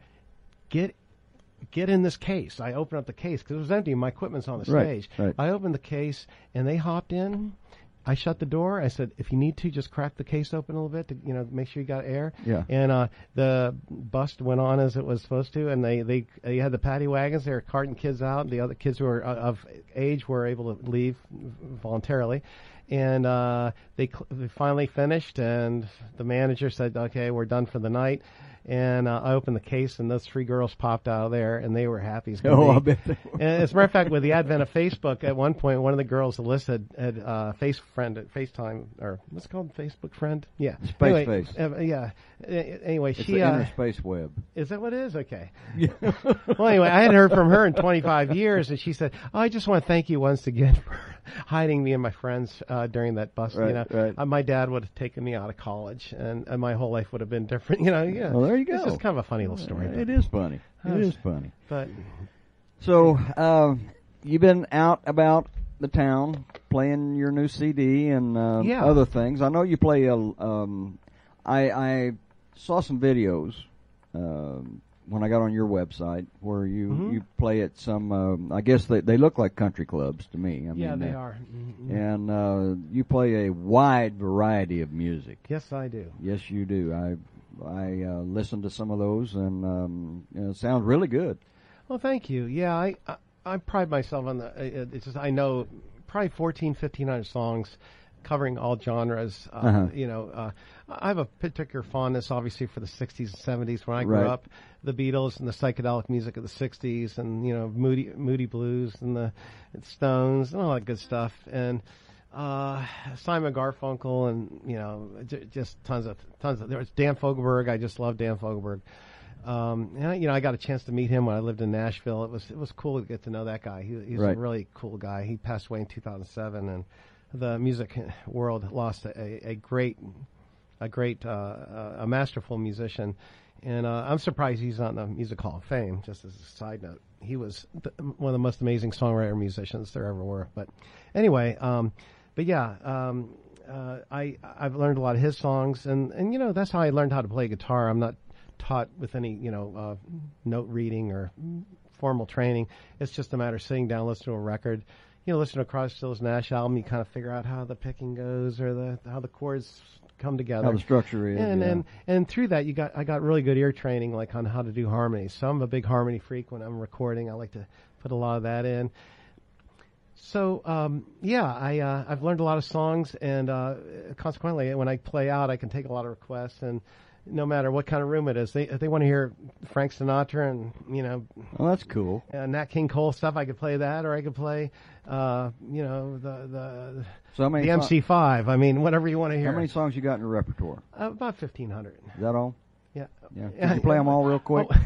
get get in this case. I opened up the case because it was empty. My equipment's on the Right, stage. right. I opened the case and they hopped in. I shut the door. I said, if you need to, just crack the case open a little bit to, you know, make sure you got air. Yeah. And uh, the bust went on as it was supposed to, and they they they had the paddy wagons. They were carting kids out. The other kids who were uh, of age were able to leave voluntarily. And uh, they, cl- they finally finished, and the manager said, "Okay, we're done for the night." And uh, I opened the case, and those three girls popped out of there, and they were happy as could Oh, be. I bet. And as a matter of fact, with the advent of Facebook, at one point, one of the girls, Alyssa, had, had uh, face friend at FaceTime, or what's it called, Facebook friend? Yeah. Space anyway, face. uh, yeah. Anyway, It's she the uh, inner space web. is that what it is? Okay. well, anyway, I hadn't heard from her in 25 years, and she said, oh, "I just want to thank you once again for hiding me and my friends uh, during that bus. Right, you know, right. uh, my dad would have taken me out of college, and, and my whole life would have been different. You know, yeah. Well, there you It's go. just kind of a funny little story. It is funny. It is funny. But So, uh, you've been out about the town playing your new CD and uh, Yeah. other things. I know you play. A, um, I, I saw some videos um, when I got on your website where you Mhm. you play at some. Um, I guess they they look like country clubs to me. I yeah, mean, they uh, are. Mhm. And uh, you play a wide variety of music. Yes, I do. Yes, you do. I I uh, listened to some of those, and um, you know, it sounds really good. Well, thank you. Yeah, I I, I pride myself on the. uh, It's just I know probably 14, 1500 songs covering all genres. Uh, Uh-huh. You know, uh, I have a particular fondness, obviously, for the '60s and '70s when I grew Right. up. The Beatles and the psychedelic music of the '60s, and you know, Moody Moody Blues and the Stones and all that good stuff. And uh, Simon Garfunkel and you know j- just tons of tons of there was Dan Fogelberg. I just love Dan Fogelberg. Um, and I, you know, I got a chance to meet him when I lived in Nashville. It was it was cool to get to know that guy. He, he's Right. a really cool guy. He passed away in 2007, and the music world lost a, a great a great uh, uh, a masterful musician. And uh, I'm surprised he's not in the Music Hall of Fame. Just as a side note, he was th- one of the most amazing songwriter musicians there ever were. But anyway, um, but yeah, um, uh, I I've learned a lot of his songs, and and you know that's how I learned how to play guitar. I'm not taught with any you know uh, note reading or formal training. It's just a matter of sitting down, listening to a record. You know, listen to Crosby, Stills Nash album. You kind of figure out how the picking goes or the how the chords come together How the structure is. and yeah. and and through that you got I got really good ear training like on how to do harmonies. So I'm a big harmony freak when I'm recording. I like to put a lot of that in. So um, yeah, I uh, I've learned a lot of songs, and uh, consequently, when I play out, I can take a lot of requests, and no matter what kind of room it is, they they want to hear Frank Sinatra and you know well, that's cool. uh, Nat King Cole stuff, I could play that, or I could play uh, you know the the So the so- MC5. I mean, whatever you want to hear. How many songs you got in your repertoire? Uh, about fifteen hundred. Is that all? Yeah. Yeah. Could you play them all real quick? Oh.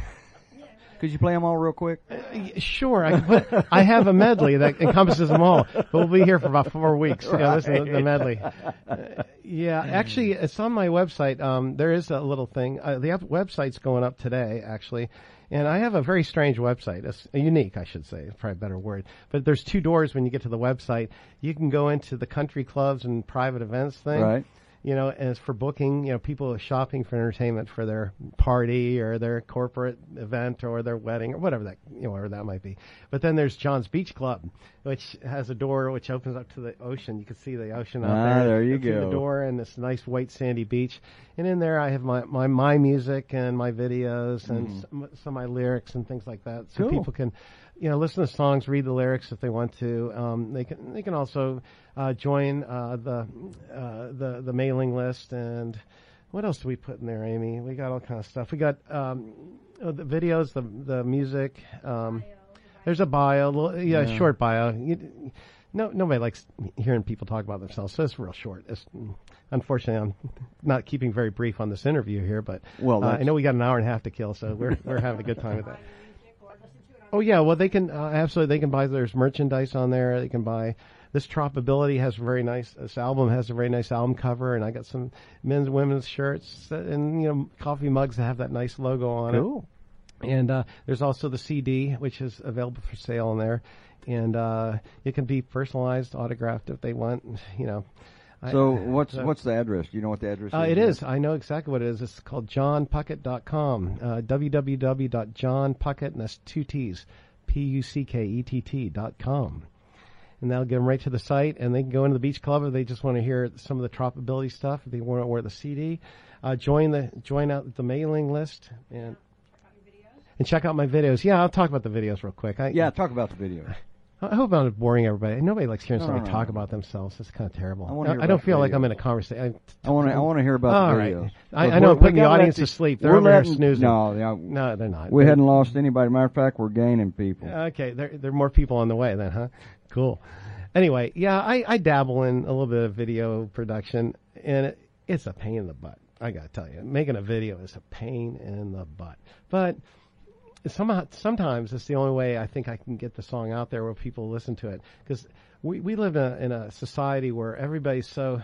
Could you play them all real quick? Y- Sure, I, put, I have a medley that encompasses them all, but we'll be here for about four weeks. Yeah, listen to the medley. Uh, yeah, actually, it's on my website. Um, there is a little thing. Uh, the up- website's going up today, actually, and I have a very strange website. It's unique, I should say. It's probably a better word. But there's two doors when you get to the website. You can go into the country clubs and private events thing. Right. You know, as for booking, you know, people shopping for entertainment for their party or their corporate event or their wedding or whatever that, you know, whatever that might be. But then there's John's Beach Club, which has a door which opens up to the ocean. You can see the ocean out Ah, there. there you through go. The door and this nice white sandy beach. And in there I have my, my, my music and my videos and some, some of my lyrics and things like that. So. Cool. people can, you know, listen to songs, read the lyrics if they want to. Um, they can, they can also, uh, join, uh, the, uh, the, the mailing list and what else do we put in there, Amy? We got all kind of stuff. We got, um, uh, the videos, the, the music, um, there's a bio, little- yeah, Yeah. short bio. You, no, nobody likes hearing people talk about themselves, so it's real short. It's, unfortunately, I'm not keeping very brief on this interview here, but Well, uh, I know we got an hour and a half to kill, so we're we're having a good time with that. Oh yeah, well they can uh, absolutely they can buy there's merchandise on there. They can buy this Tropability has a very nice this album has a very nice album cover, and I got some men's women's shirts uh, and you know coffee mugs that have that nice logo on it. Cool. And uh, there's also the CD, which is available for sale in there, and uh, it can be personalized, autographed if they want. You know. I- So what's so- what's the address? Do you know what the address uh, is? it is. I know exactly what it is. It's called johnpuckett.com. Uh, www.johnpuckett, and that's two T's, P-U-C-K-E-T-T dot com. And that'll get them right to the site, and they can go into the beach club if they just want to hear some of the Tropability stuff. If they want to wear the CD, uh, join the join out the mailing list and and check out my videos. Yeah, I'll talk about the videos real quick. I, Yeah, talk about the video. I hope I'm not boring everybody. Nobody likes hearing No, somebody no, talk no. about themselves. It's kind of terrible. I I don't feel like. I'm in a conversation. I want to I want to hear about All the right. videos. I- But I know, I'm putting the audience to sleep. They're over letting- snoozing. No, yeah, No, they're not. we They're- hadn't lost anybody. Matter of fact, we're gaining people. Okay, there there are more people on the way then, huh? Cool. Anyway, yeah, I, I dabble in a little bit of video production, and it, it's a pain in the butt. I gotta tell you, making a video is a pain in the butt. But somehow, sometimes it's the only way I think I can get the song out there where people listen to it. Because we we live in a, in a society where everybody's so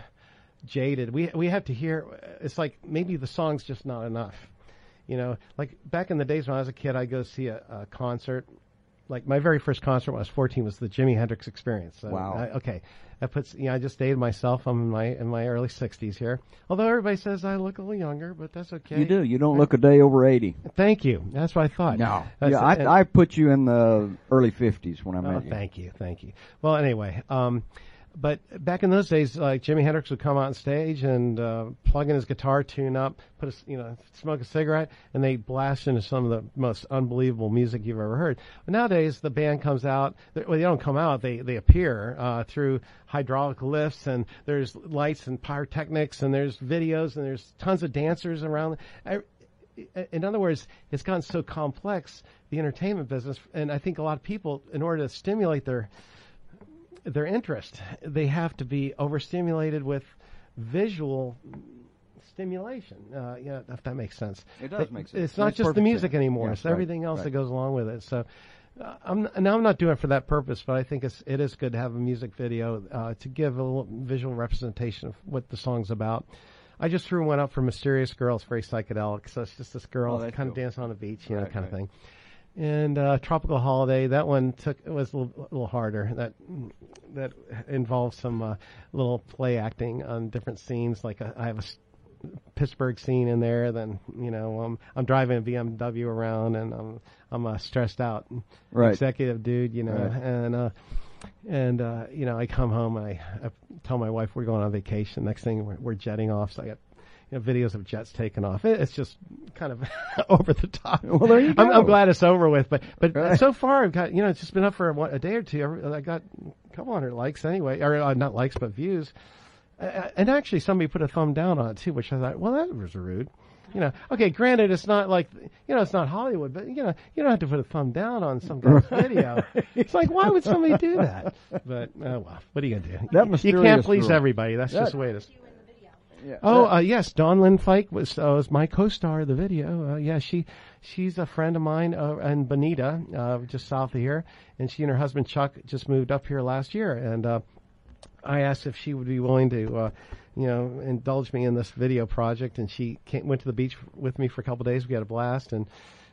jaded. We we have to hear. It's like maybe the song's just not enough. You know, like back in the days when I was a kid, I'd go see a, a concert. Like my very first concert when I was 14 was the Jimi Hendrix Experience. So, Wow. I- okay, that puts you know I just dated myself. I'm in my in my early 60s here. Although everybody says I look a little younger, but that's okay. You do. You don't look a day over eighty. Thank you. That's what I thought. That's- Yeah, and- I, I put you in the early fifties when I Oh, met you. thank you, thank you. Well, anyway, um, but back in those days, like Jimi Hendrix would come out on stage and uh, plug in his guitar, tune up, put a you know, smoke a cigarette, and they blast into some of the most unbelievable music you've ever heard. But nowadays, the band comes out. they- Well, they don't come out; they they appear uh, through hydraulic lifts, and there's lights and pyrotechnics, and there's videos, and there's tons of dancers around. I, in other words, it's gotten so complex, the entertainment business, and I think a lot of people, in order to stimulate their their interest, they have to be overstimulated with visual stimulation. Uh, yeah, if that makes sense. It does make sense. It's not just the music sense. anymore; Yeah, it's right, everything else right. that goes along with it. So. Uh, I'm now I'm not doing it for that purpose, but I think it's it is good to have a music video uh, to give a little visual representation of what the song's about. I just threw one up for Mysterious Girl. It's very psychedelic, so it's just this girl Oh, kind of cool. dancing on the beach, you know, Right, kind of thing. And uh, Tropical Holiday, that one took it was a little, a little harder. That that involves some uh, little play acting on different scenes. Like uh, I have a Pittsburgh scene in there. Then you know um, I'm driving a BMW around and I'm I'm uh, stressed out Right. executive dude, you know, Right. and uh, and uh, you know I come home and I, I tell my wife we're going on vacation. Next thing we're, we're jetting off, so I got. You know, videos of jets taking off. It, it's just kind of over the top. Well, there you I'm, go. I'm glad it's over with, but but Right. so far I've got you know it's just been up for what, a day or two. I got a couple hundred likes anyway, or uh, not likes but views. Uh, and actually, somebody put a thumb down on it too, which I thought, well, that was rude. You know, okay, granted, it's not like you know, it's not Hollywood, but you know, you don't have to put a thumb down on some guy's video. It's like, why would somebody do that? But oh well, what are you gonna do? That you mysterious can't please girl. everybody. That's That- just the way it is. Yeah. Oh, uh, yes, Dawn Lynn Fike was, uh, was my co-star of the video. Uh, yeah, she she's a friend of mine uh, in Bonita, uh, just south of here, and she and her husband Chuck just moved up here last year, and uh, I asked if she would be willing to, uh, you know, indulge me in this video project, and she came, went to the beach with me for a couple of days. We had a blast, and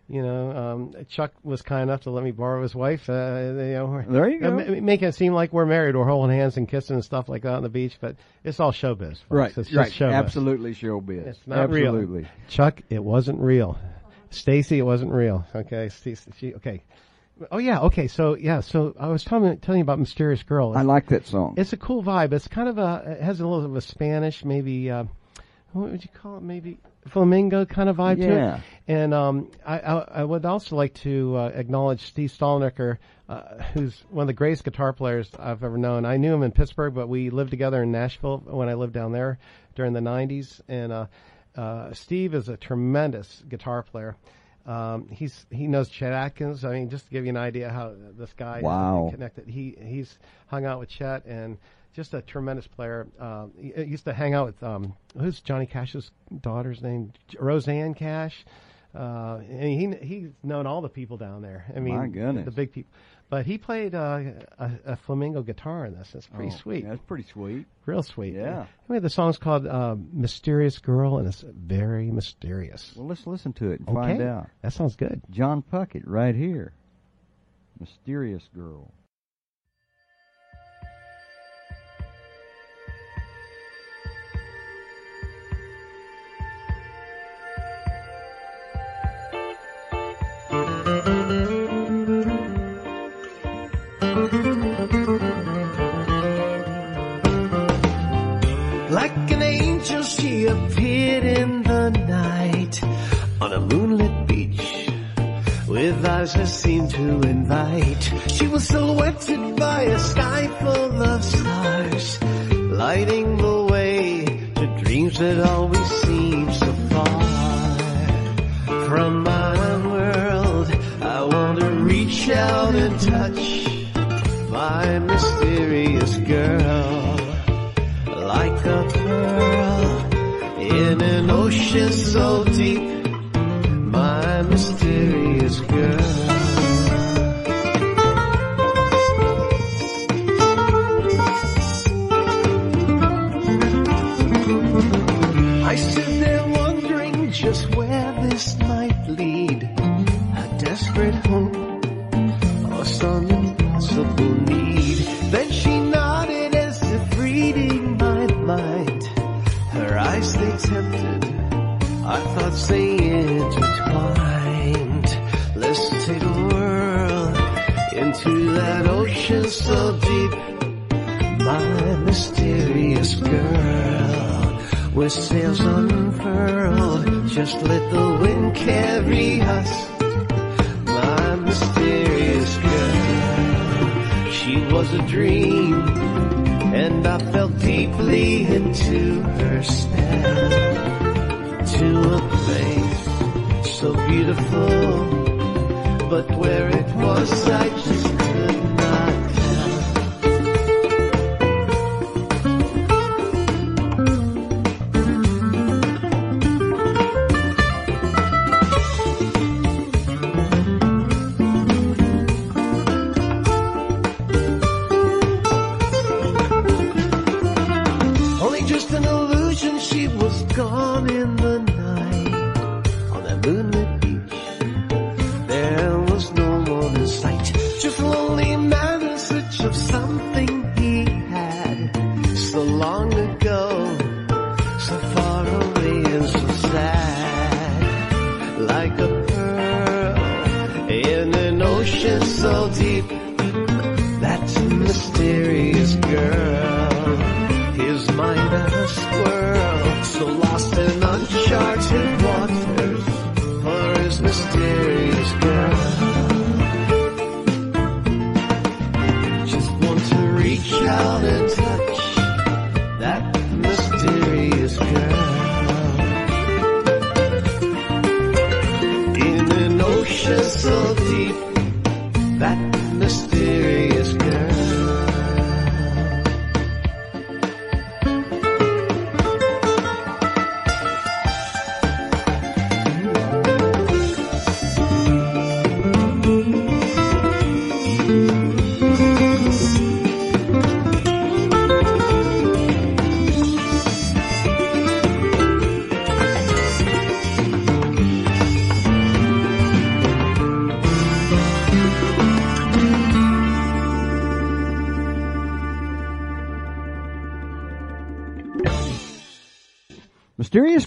You know, um, Chuck was kind enough to let me borrow his wife. Uh, you know, There you go. uh, ma- making it seem like we're married, we're holding hands and kissing and stuff like that on the beach. But it's all showbiz. folks. Right, It's just right. showbiz. Absolutely showbiz. It's not real. Absolutely. Chuck, it wasn't real. Stacy, it wasn't real. Okay, Stacy, she, okay. Oh yeah, okay. So yeah, so I was telling telling you about Mysterious Girl. I like that song. It's a cool vibe. It's kind of a it has a little bit of a Spanish, maybe uh, what would you call it? Maybe flamingo kind of vibe to it. And um, I, I I would also like to uh, acknowledge Steve Stallnecker, uh, who's one of the greatest guitar players I've ever known. I knew him in Pittsburgh, but we lived together in Nashville when I lived down there during the '90s. And uh, uh, Steve is a tremendous guitar player. Um, he's he knows Chet Atkins. I mean, just to give you an idea how this guy Wow. is connected. He he's hung out with Chet and just a tremendous player. Um, he, he used to hang out with um, who's Johnny Cash's daughter's name, Roseanne Cash. Uh, and he he's known all the people down there. I mean, My goodness. the big people. But he played uh, a, a flamenco guitar in this. It's pretty Oh, sweet, That's pretty sweet. real sweet. Yeah. Anyway, the song's called uh, "Mysterious Girl," and it's very mysterious. Well, let's listen to it and okay, find out. that sounds good. John Puckett right here. Mysterious Girl. Eyes seemed to invite. She was silhouetted by a sky full of stars, lighting the way to dreams that always seem so far from my world. I want to reach out and touch my mysterious girl like a pearl in an ocean so deep. Thoughts intertwined. Let's take a whirl into that ocean so deep. My mysterious girl, with sails unfurled, just let the wind carry us my mysterious girl. She was a dream, and I fell deeply into her spell. To beautiful, but where it was I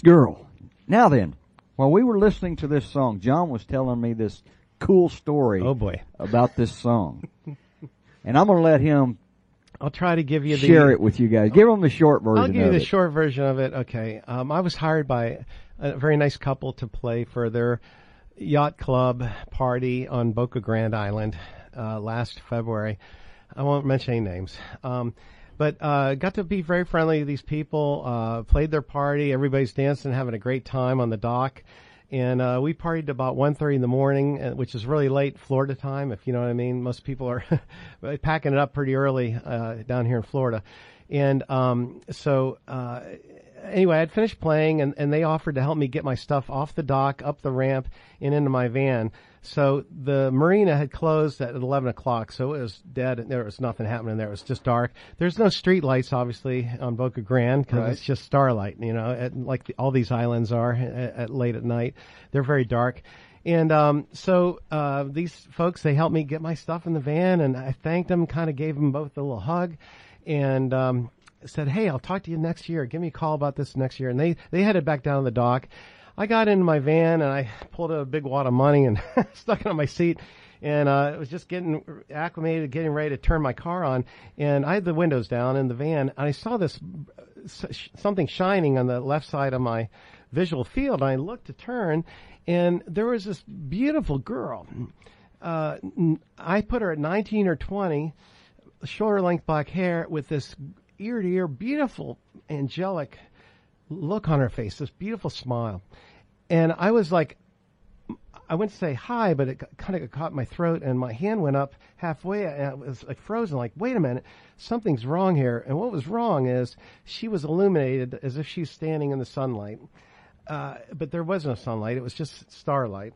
Mysterious Girl. Now then, while we were listening to this song, John was telling me this cool story Oh boy. about this song. and I'm going to let him I'll try to give you the share it with you guys. Give him the short version I'll give you the it. short version of it. Okay. Um, I was hired by a very nice couple to play for their yacht club party on Boca Grande Island uh, last February. I won't mention any names. Um, but uh, got to be very friendly to these people. Uh, played their party. Everybody's dancing, having a great time on the dock. And uh, we partied about 1.30 in the morning, uh, which is really late Florida time, if you know what I mean. Most people are packing it up pretty early uh, down here in Florida. And um, so uh, anyway, I'd finished playing, and, and they offered to help me get my stuff off the dock, up the ramp, and into my van. So the marina had closed at 11 o'clock, so it was dead. and There was nothing happening there. It was just dark. There's no street lights, obviously, on Boca Grande because Right. it's just starlight, you know, at, like the, all these islands are at, at late at night. They're very dark. And um, so uh, these folks, they helped me get my stuff in the van, and I thanked them, kind of gave them both a little hug, and um, said, "Hey, I'll talk to you next year. Give me a call about this next year." And they they headed back down to the dock. I got into my van and I pulled out a big wad of money and stuck it on my seat. And uh, I was just getting acclimated, getting ready to turn my car on, and I had the windows down in the van, and I saw this something shining on the left side of my visual field. And I looked to turn, and there was this beautiful girl. Uh, I put her at 19 or 20, shoulder length black hair with this ear to ear, beautiful, angelic look on her face, this beautiful smile. And I was like, I went to say hi, but it kind of caught my throat and my hand went up halfway and I was like frozen, like, wait a minute, something's wrong here. And what was wrong is she was illuminated as if she's standing in the sunlight. Uh, but there was no sunlight. It was just starlight.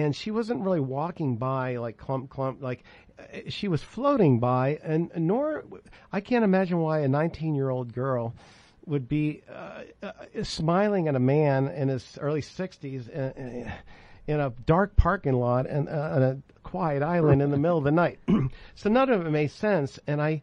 And she wasn't really walking by like clump, clump, like uh, she was floating by and nor, I can't imagine why a 19 year old girl would be uh, uh, smiling at a man in his early 60s in, in a dark parking lot and uh, on a quiet island in the middle of the night. so none of it made sense. And I,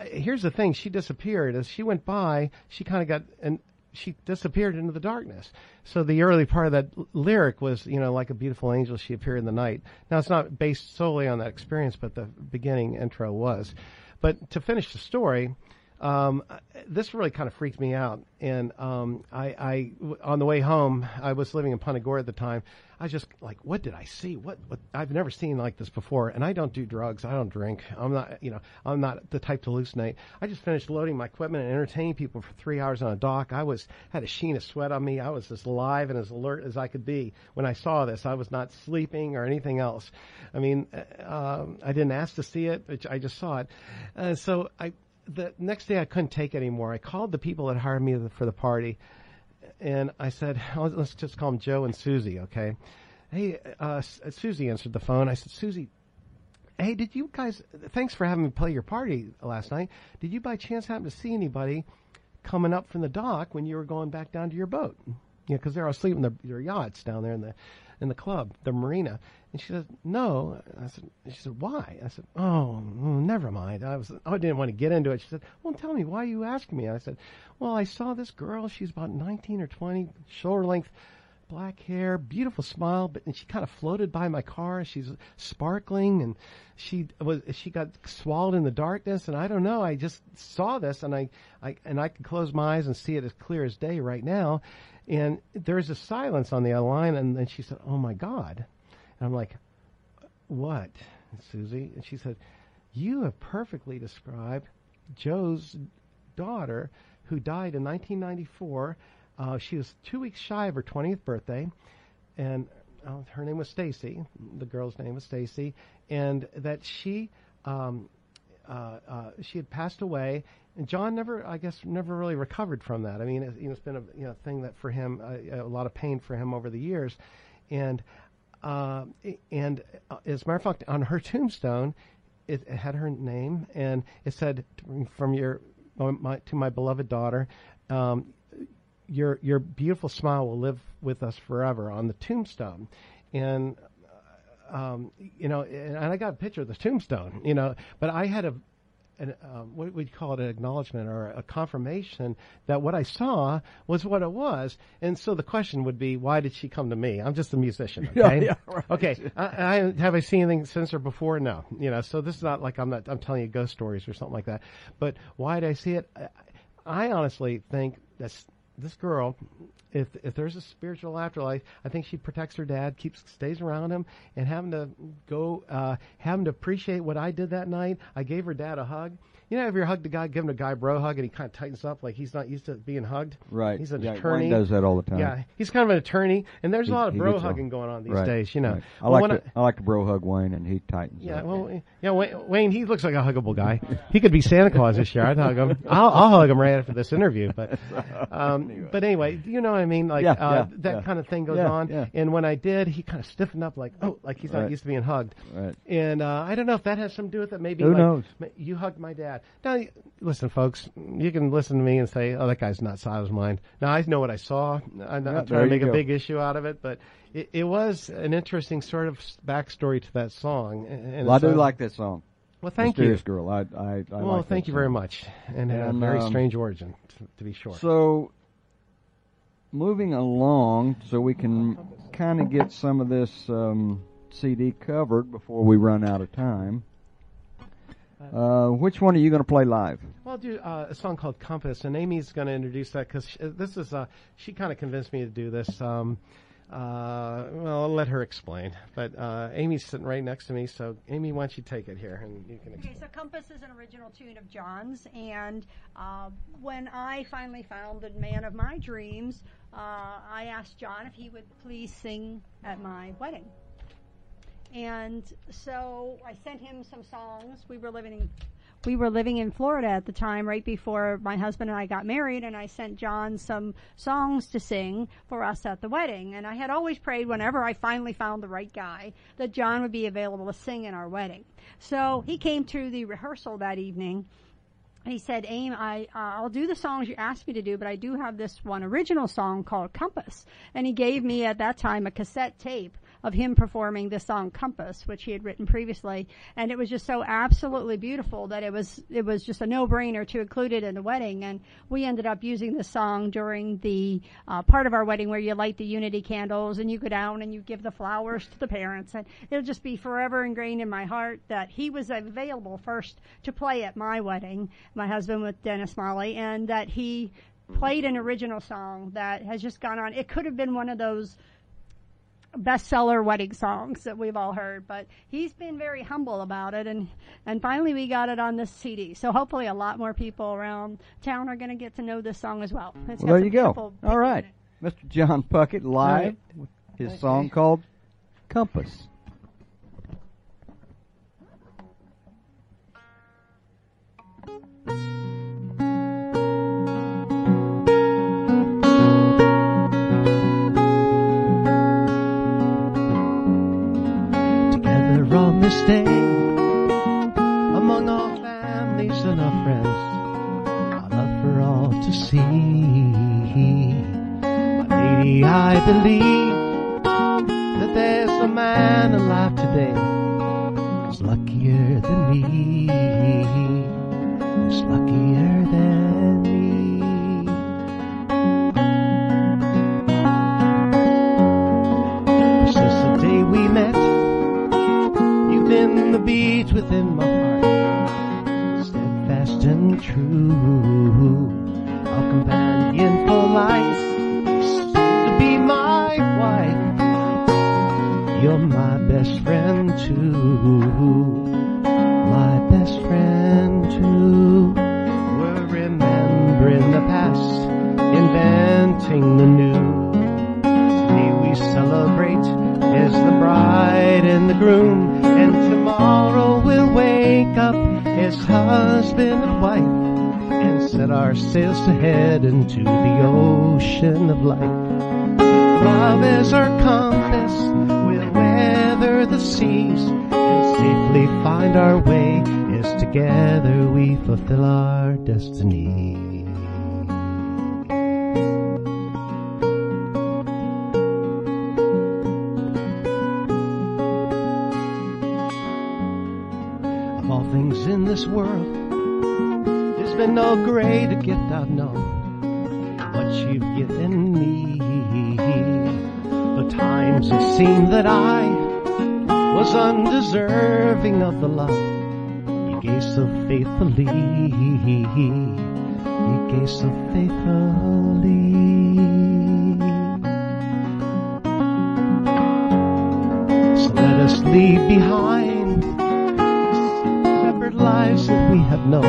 here's the thing: she disappeared. As she went by, she kind of got and she disappeared into the darkness. So the early part of that lyric was, you know, like a beautiful angel, she appeared in the night. Now it's not based solely on that experience, but the beginning intro was. But to finish the story, um, this really kind of freaked me out. And um, I, I, on the way home, I was living in Punta Gorda at the time. I was just like, what did I see? What, what? I've never seen like this before. And I don't do drugs. I don't drink. I'm not, you know, I'm not the type to hallucinate. I just finished loading my equipment and entertaining people for three hours on a dock. I was had a sheen of sweat on me. I was as live and as alert as I could be when I saw this. I was not sleeping or anything else. I mean, uh, um, I didn't ask to see it. I just saw it. Uh, so I the next day I couldn't take anymore. I called the people that hired me for the party, and I said, let's just call them Joe and Susie, okay? Hey, uh, Susie answered the phone. I said, Susie, hey, did you guys? Thanks for having me play your party last night. Did you by chance happen to see anybody coming up from the dock when you were going back down to your boat? Yeah, because they're all sleeping their, their yachts down there in the in the club, the marina. And she said, "No." I said, "She said why?" I said, "Oh, never mind." I was I didn't want to get into it. She said, "Well, tell me why are you asking me?" I said, "Well, I saw this girl. She's about 19 or 20, shoulder length." black hair, beautiful smile, but and she kind of floated by my car. She's sparkling, and she was she got swallowed in the darkness. And I don't know. I just saw this, and I, I and I can close my eyes and see it as clear as day right now. And there's a silence on the line, and then she said, "Oh my God," I'm like, "What, Susie?" And she said, "You have perfectly described Joe's daughter, who died in 1994." Uh, she was two weeks shy of her 20th birthday, and uh, her name was Stacy. The girl's name was Stacy, and that she um, uh, uh, she had passed away. And John never, I guess, never really recovered from that. I mean, you know, it's been a you know thing that for him, uh, a lot of pain for him over the years, and uh, and uh, as a matter of fact, on her tombstone, it, it had her name, and it said, "From your my, to my beloved daughter." Um, your your beautiful smile will live with us forever on the tombstone, and um, you know, and I got a picture of the tombstone, you know, but I had a an, um, what would call it, an acknowledgement or a confirmation that what I saw was what it was. And so the question would be, why did she come to me? I'm just a musician. Okay. yeah, right. Okay. I, I, have I seen anything since her before? No. You know, so this is not like I'm not, I'm telling you ghost stories or something like that. But why did I see it? I, I honestly think that's this girl, if if there's a spiritual afterlife, I think she protects her dad, keeps stays around him, and having to go, uh, having to appreciate what I did that night. I gave her dad a hug. You know, if you hug the guy, give him a guy bro hug, and he kind of tightens up like he's not used to being hugged. Right. He's an yeah, attorney. Wayne does that all the time. Yeah, he's kind of an attorney, and there's He- a lot of bro hugging going on these Right, days. You know, right. I Well, like to, I, like to bro hug Wayne, and he tightens. yeah, up. well, yeah, Wayne, Wayne, he looks like a huggable guy. He could be Santa Claus this year. I'd hug him. I'll, I'll hug him right after this interview. But, um, but anyway, you know what I mean? Like Yeah, uh, yeah, that kind of thing goes on. And when I did, he kind of stiffened up, like oh, like he's not Right. used to being hugged. Right. And uh, I don't know if that has something to do with it. Maybe Who like, knows? You hugged my dad. Now, listen, folks. You can listen to me and say, "Oh, that guy's nuts out of his mind." Now I know what I saw. I'm not Yeah, trying to make a go. big issue out of it, but it, it was an interesting sort of backstory to that song. And and Well, I do like that song. Well, thank you. Mysterious Girl. I, I, I Well, like thank you very much, and, had a very um, strange origin, to, to be sure. So, moving along, so we can kind of get some of this um, CD covered before we run out of time. Uh, which one are you going to play live? Well, I'll do uh, a song called Compass, and Amy's going to introduce that because this is uh, she kind of convinced me to do this. Um, uh, well, I'll let her explain. But uh, Amy's sitting right next to me, so Amy, why don't you take it here and you can explain. Okay, so Compass is an original tune of John's, and uh, when I finally found the man of my dreams, uh, I asked John if he would please sing at my wedding. And so I sent him some songs. We were living in we were living in Florida at the time, right before my husband and I got married, and I sent John some songs to sing for us at the wedding. And I had always prayed whenever I finally found the right guy that John would be available to sing in our wedding. So he came to the rehearsal that evening. And he said, "Aim, I uh, I'll do the songs you asked me to do, but I do have this one original song called Compass." And he gave me at that time a cassette tape of him performing the song Compass, which he had written previously, and it was just so absolutely beautiful that it was it was just a no-brainer to include it in the wedding. And we ended up using the song during the uh, part of our wedding where you light the unity candles and you go down and you give the flowers to the parents, and it'll just be forever ingrained in my heart that he was available first to play at my wedding, my husband with Dennis Molly, and that he played an original song that has just gone on. It could have been one of those bestseller wedding songs that we've all heard, but he's been very humble about it and and finally we got it on this CD. So hopefully a lot more people around town are going to get to know this song as well. It's Well, there you go. All right. pictures in it. Mr. John Puckett live right. with his Okay. song called Compass. Day among our families and our friends. Love for all to see. My lady i believe that there's a man alive today who's luckier than me. Who's luckier than within my heart, steadfast and true. A companion for life, to be my wife. You're my best friend too, my best friend too. We're remembering the past, inventing the new. Today we celebrate as the bride and the groom, as husband and wife and set our sails to head into the ocean of life. Love is our compass, we'll weather the seas and safely find our way as together we fulfill our destiny. This world, There's been no greater gift I've known. What you've given me. The times have seemed that I was undeserving of the love you gave so faithfully. You gave so faithfully. So let us leave behind lives that we have known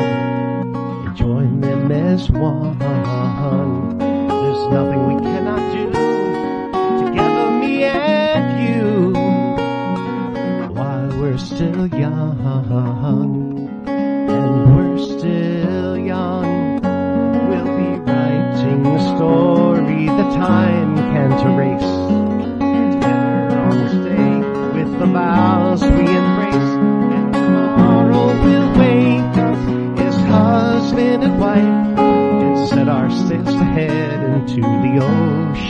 and join them as one.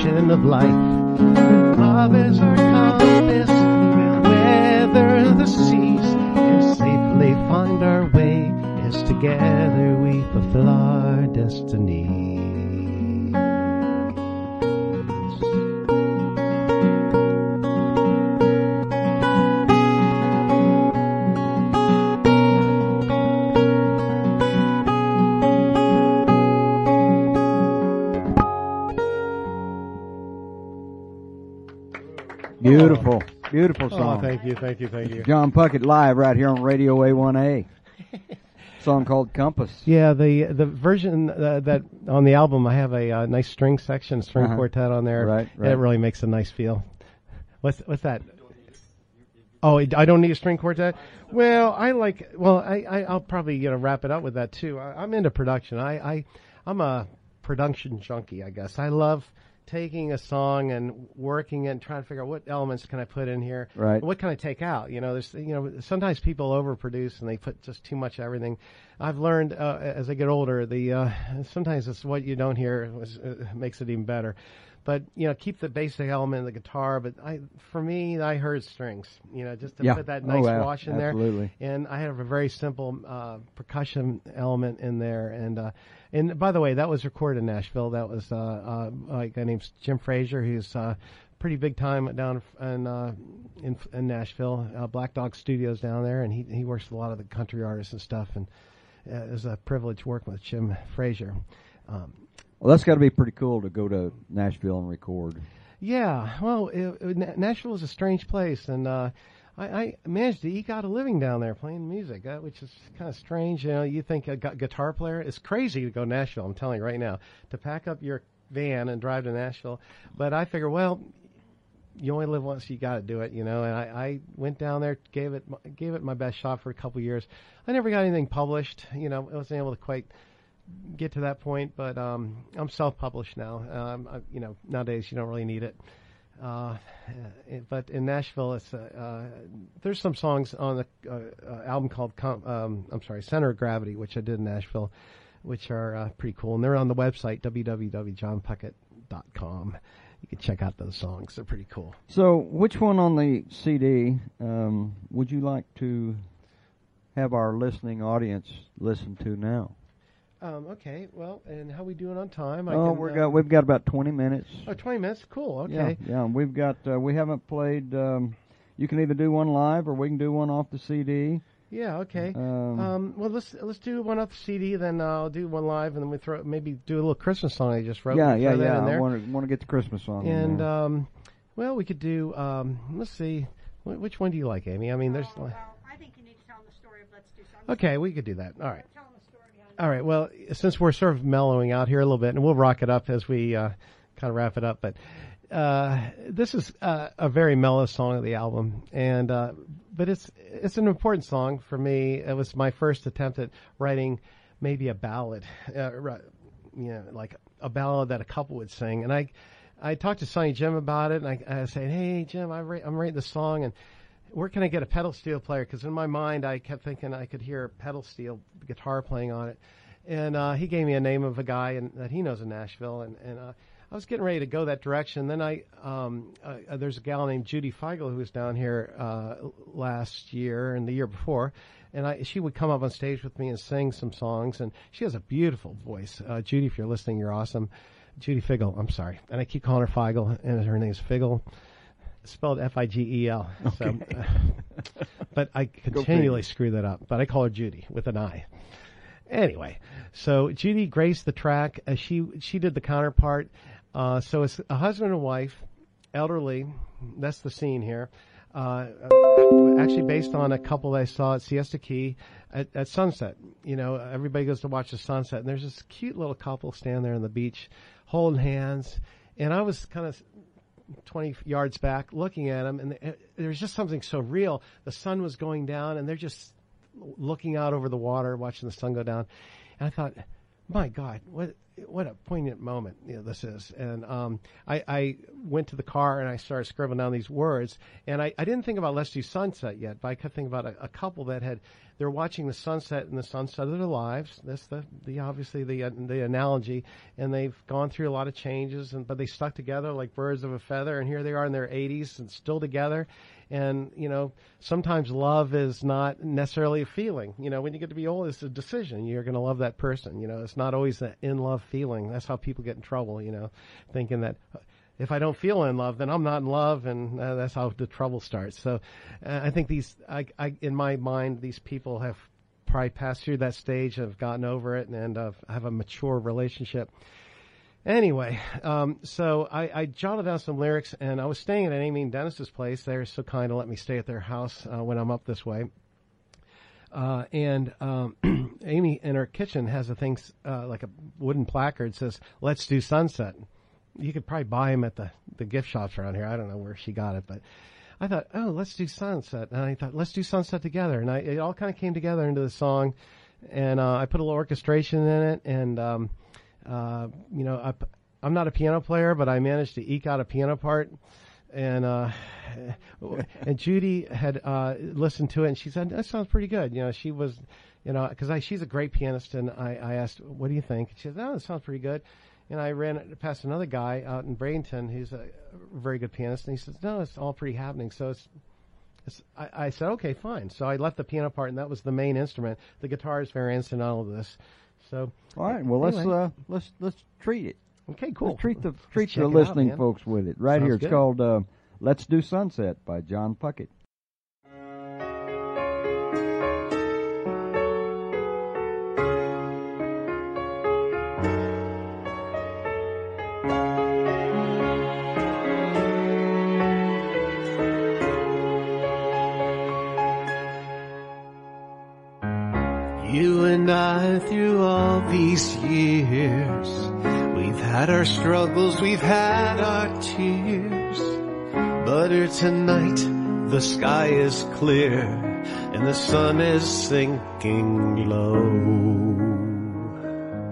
Ocean of life. Love is our compass, we'll weather the seas and safely find our way as together we fulfill our destiny. Beautiful Oh, thank you, thank you, thank you. John Puckett live right here on Radio A1A. song called Compass. Yeah, the the version uh, that on the album, I have a uh, nice string section, string Uh-huh. quartet on there. Right, right. It really makes a nice feel. What's what's that? Oh, I don't need a string quartet. Well, I like. Well, I, I I'll probably you know wrap it up with that too. I, I'm into production. I I I'm a production junkie. I guess I love taking a song and working it and trying to figure out what elements can I put in here. Right. What can I take out? You know, there's you know sometimes people overproduce and they put just too much of everything. I've learned uh, as I get older, the uh, sometimes it's what you don't hear was, uh, makes it even better. But you know, keep the basic element of the guitar. But I, for me, I heard strings. You know, just to Yeah. put that Oh, nice wow. wash in Absolutely. there. And I have a very simple uh, percussion element in there. And uh, and by the way, that was recorded in Nashville. That was uh, uh, a guy named Jim Frazier, who's uh, pretty big time down in uh, in, in Nashville. Uh, Black Dog Studios down there, and he he works with a lot of the country artists and stuff. And uh, it was a privilege working with Jim Frazier. Um, Well, that's got to be pretty cool to go to Nashville and record. Yeah, well, it, it, Nashville is a strange place, and uh, I, I managed to eke out a living down there playing music, uh, which is kind of strange. You know, you think a gu- guitar player is crazy to go to Nashville. I'm telling you right now, to pack up your van and drive to Nashville. But I figure, well, you only live once, you got to do it, you know. And I, I went down there, gave it, gave it my best shot for a couple years. I never got anything published, you know. I wasn't able to quite get to that point, but um, I'm self-published now. Um, I, you know, nowadays you don't really need it. Uh, eh, but in Nashville, it's uh, uh, there's some songs on the uh, uh, album called Com- um, I'm sorry, Center of Gravity, which I did in Nashville, which are pretty cool, and they're on the website www.johnpuckett.com. You can check out those songs; they're pretty cool. So, which one on the CD um, would you like to have our listening audience listen to now? Um, okay, well, and how we doing on time? oh, can, we're uh, got we've got about twenty minutes. oh, 20 minutes. Cool. Okay. yeah. yeah We've got uh, we haven't played. Um, you can either do one live or we can do one off the CD. Yeah. Okay. Um, Um, well, let's let's do one off the CD, then I'll do one live, and then we throw maybe do a little Christmas song I just wrote. yeah, yeah, yeah. In I want to want to get the Christmas song. in and there. um, well, we could do. Um, let's see, Wh- which one do you like, Amy? I mean, there's. Oh, well, I think you need to tell them the story of Let's Do Sunset. Okay, we could do that. All right. Tell them the story behind All right. Well, since we're sort of mellowing out here a little bit, and we'll rock it up as we uh, kind of wrap it up, but uh, this is uh, a very mellow song of the album, and uh, but it's it's an important song for me. It was my first attempt at writing maybe a ballad, uh, you know, like a ballad that a couple would sing, and I. I talked to Sonny Jim about it, and I, I said, "Hey Jim, I I'm writing this song, and where can I get a pedal steel player? Because in my mind, I kept thinking I could hear pedal steel guitar playing on it. And uh, he gave me a name of a guy in, that he knows in Nashville, and, and uh, I was getting ready to go that direction. Then I, um, uh, uh, there's a gal named Judy Feigl who was down here uh, last year and the year before, and I, she would come up on stage with me and sing some songs. And she has a beautiful voice. Uh, Judy, if you're listening, you're awesome. Judy Figel, I'm sorry, and I keep calling her Feigl, and her name Figel, spelled F-I-G-E-L. So, but I continually screw that up. But I call her Judy with an I. Anyway, so Judy graced the track. Uh, she she did the counterpart. Uh, so it's a husband and wife, elderly. That's the scene here. Uh, actually based on a couple that I saw at Siesta Key at, at sunset. You know, everybody goes to watch the sunset, and there's this cute little couple standing there on the beach, holding hands. And I was kind of 20 yards back looking at them, and there there's just something so real. The sun was going down, and they're just looking out over the water, watching the sun go down. And I thought, my God, what what a poignant moment you know, this is. And um, I, I went to the car and I started scribbling down these words. And I, I didn't think about Let's Do Sunset yet, but I could think about a, a couple that had they're watching the sunset and the sunset of their lives. That's the, the obviously the uh, the analogy. And they've gone through a lot of changes, and but they stuck together like birds of a feather. And here they are in their 80s and still together. And you know, sometimes love is not necessarily a feeling. You know, when you get to be old, it's a decision. You're going to love that person. You know, it's not always an in love feeling. That's how people get in trouble. You know, thinking that if I don't feel in love, then I'm not in love, and uh, that's how the trouble starts. So, uh, I think these, I, I, in my mind, these people have probably passed through that stage, have gotten over it, and, uh, have a mature relationship. Anyway, um, so I, I, jotted down some lyrics, and I was staying at Amy and Dennis's place. They're so kind to let me stay at their house uh, when I'm up this way. Uh, and um, Amy in her kitchen has a thing uh, like a wooden placard says "Let's do sunset." You could probably buy them at the the gift shops around here. I don't know where she got it, but I thought, oh, let's do sunset, and I thought, let's do sunset together, and I, it all kind of came together into the song, and uh, I put a little orchestration in it, and um, uh, you know, I, I'm not a piano player, but I managed to eke out a piano part. And uh, and Judy had uh, listened to it, and she said that sounds pretty good. You know, she was, you know, because she's a great pianist, and I, I asked, "What do you think?" She said, "Oh, that sounds pretty good." And I ran past another guy out in Bradenton who's a very good pianist, and he says, "No, it's all pretty happening." So it's it's, I, I, said, okay, fine. So I left the piano part, and that was the main instrument. The guitar is very incidental to this. So all right, well anyway. let's uh, let's let's treat it. Okay, cool. Let's treat the treat the it out, listening folks with it right Sounds here. It's good. called uh, "Let's Do Sunset" by John Puckett. Sky is clear and the sun is sinking low.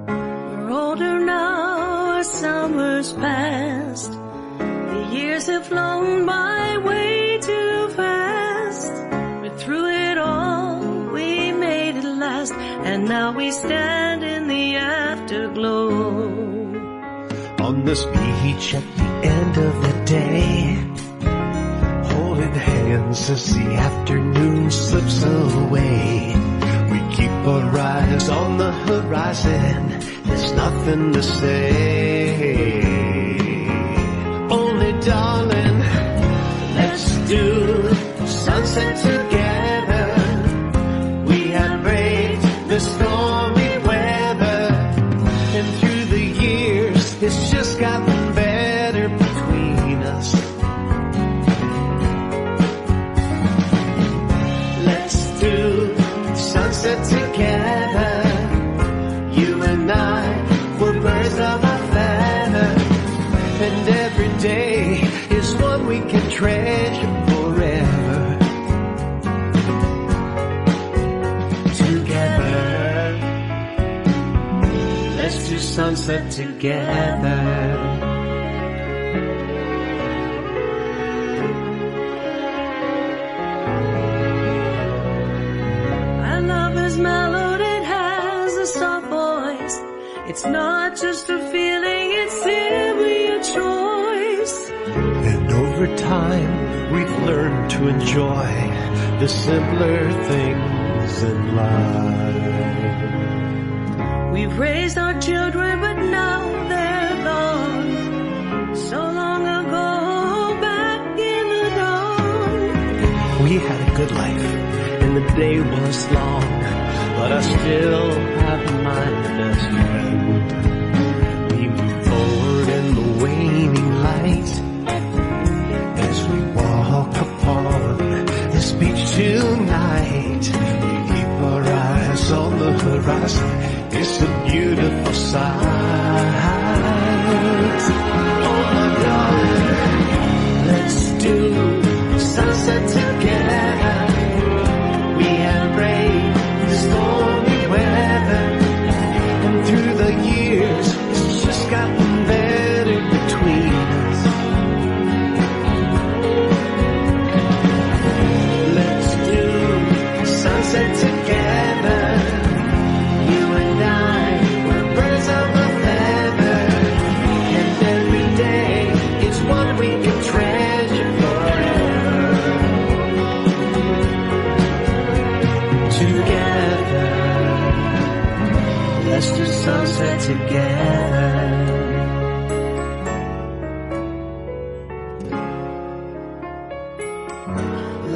We're older now, our summer's past. The years have flown by way too fast. But through it all, we made it last. And now we stand in the afterglow. On this beach at hands as the afternoon slips away. We keep our eyes on the horizon, there's nothing to say. Only darling, let's do sunset soft voice. It's not just a feeling, it's simply a choice. And over time, we've learned to enjoy the simpler things in life. We've raised our children, but now they're gone. So long ago, back in the dawn. We had a good life, and the day was long, but I still have my best friend. We move forward in the waning light as we walk upon this beach tonight. We keep our eyes on the horizon. It's a beautiful sight.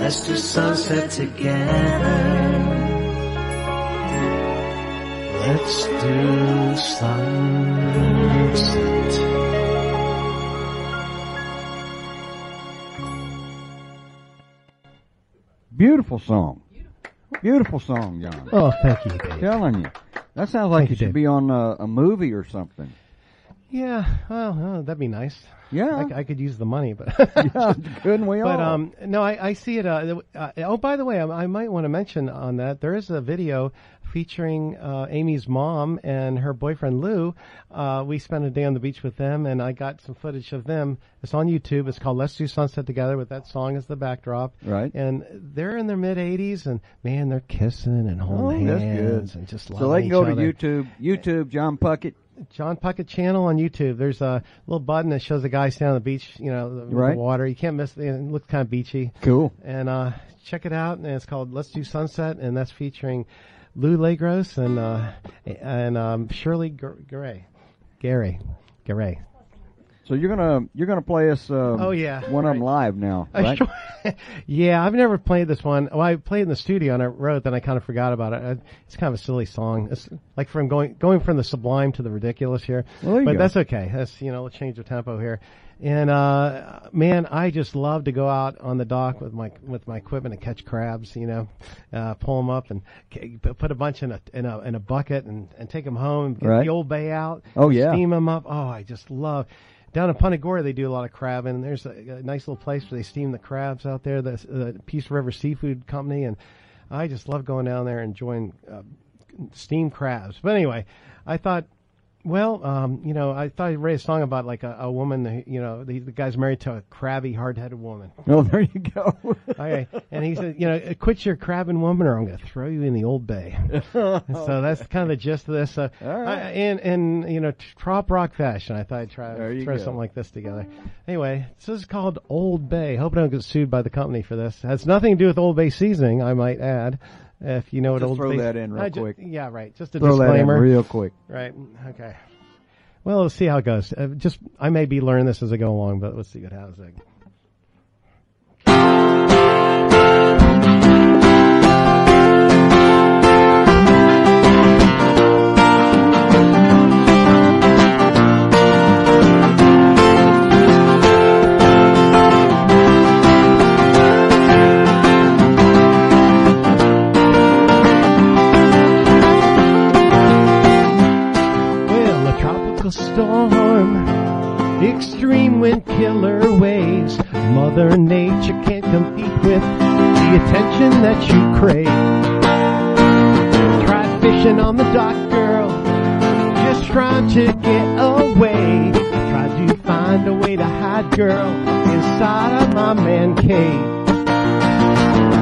Let's do sunset together. Let's do sunset. Beautiful song. Beautiful song, John. Oh, thank you, Dave. Telling you. That sounds like Thank it you, should Dave. be on a, a movie or something. Yeah, well, uh, that'd be nice. Yeah. I, I could use the money, but yeah, couldn't we But um, no, I, I see it. Uh, uh, oh, by the way, I, I might want to mention on that there is a video featuring uh, Amy's mom and her boyfriend Lou. Uh, we spent a day on the beach with them, and I got some footage of them. It's on YouTube. It's called "Let's Do Sunset Together" with that song as the backdrop. Right. And they're in their mid 80s, and man, they're kissing and holding Oh, hands and just loving so they can go to other. YouTube, YouTube, John Puckett. John Puckett channel on YouTube. There's a little button that shows a guy standing on the beach, you know, the, with Right. the water. You can't miss it. It looks kind of beachy. Cool. And uh, check it out. And it's called Let's Do Sunset, and that's featuring Lou Legros and uh, and um, Shirley Gray, Gary, Gary. So you're gonna you're gonna play us. Um, Oh, yeah. one of them live now, right? yeah, I've never played this one. Well, I played in the studio and I wrote, then I kind of forgot about it. It's kind of a silly song. It's like from going going from the sublime to the ridiculous here. Well, but go. that's okay. That's you know, a change of tempo here. And uh man, I just love to go out on the dock with my with my equipment and catch crabs. You know, uh, pull them up and put a bunch in a in a in a bucket and and take them home. Get Right. the old bay out. Oh, yeah. steam them up. Oh, I just love. Down in Punta Gorda, they do a lot of crabbing. And there's a, a nice little place where they steam the crabs out there. The, Peace River Seafood Company, and I just love going down there and enjoying uh, steamed crabs. But anyway, I thought, well, um, you know, I thought I'd write a song about like a, a woman. who, You know, the, the guy's married to a crabby, hard-headed woman. Oh, there you go. Okay, and he said, you know, quit your crabbing woman, or I'm going to throw you in the old bay. So that's kind of the gist of this. Uh, All right. I, in in you know trop rock fashion, I thought I'd try throw go. something like this together. Anyway, so this is called Old Bay. Hope I don't get sued by the company for this. It has nothing to do with Old Bay seasoning, I might add. If you know what Just Old throw Bay, that in real ju- quick. yeah, right. Just a Throw that in disclaimer. real quick. Right. Okay. Well, let's see how it goes. Uh, just I may be learning this as I go along, but let's see what happens. Extreme wind killer waves. Mother Nature can't compete with the attention that you crave. Try fishing on the dock, girl, just trying to get away. Tried to find a way to hide, girl, inside of my man cave.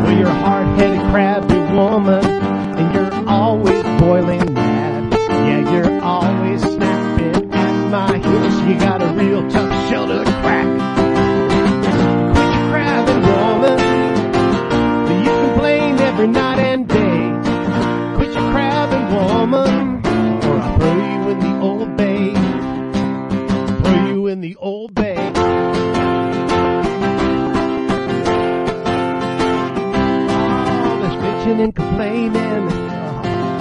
Well, you're a hard-headed, crabby woman, and you're always boiling mad. Yeah, you're always snapping at my heels. You got a real tough crack. Quit your crabbing, woman. You complain every night and day. Quit your crabbing, woman. Or I'll throw you in the old bay. Throw you in the old bay. All this bitching and complaining.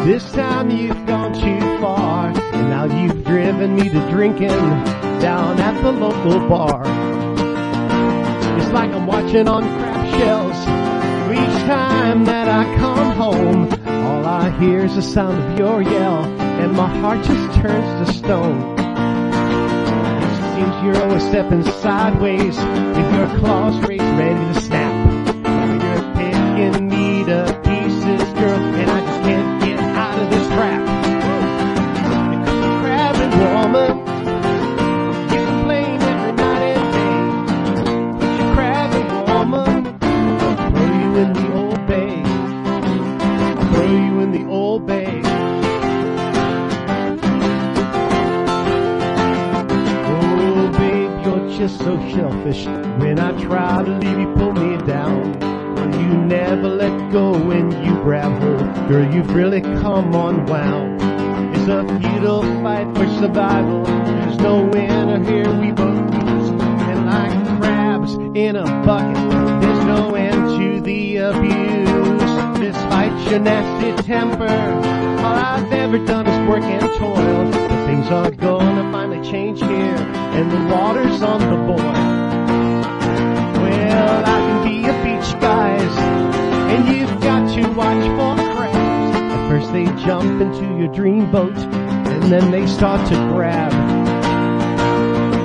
This time you've gone too far, and now you've driven me to drinking down at the local bar. It's like I'm watching on crab shells. Each time that I come home, all I hear is the sound of your yell, and my heart just turns to stone. It seems you're always stepping sideways with your claws raised ready to snap. Try to leave, you pull me down. Well, you never let go when you grab hold. Girl, you've really come unwound. It's a futile fight for survival. There's no winner here, we both lose. And like crabs in a bucket, there's no end to the abuse. Despite your nasty temper, all I've ever done is work and toil. But things are gonna finally change here, and the water's on the boil. Well, I can be a beach guys, and you've got to watch for crabs. At first they jump into your dream boat, and then they start to grab.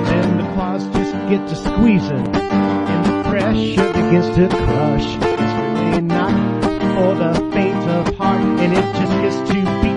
Then the claws just get to squeezing, and the pressure begins to crush. It's really not for the faint of heart, and it just gets to be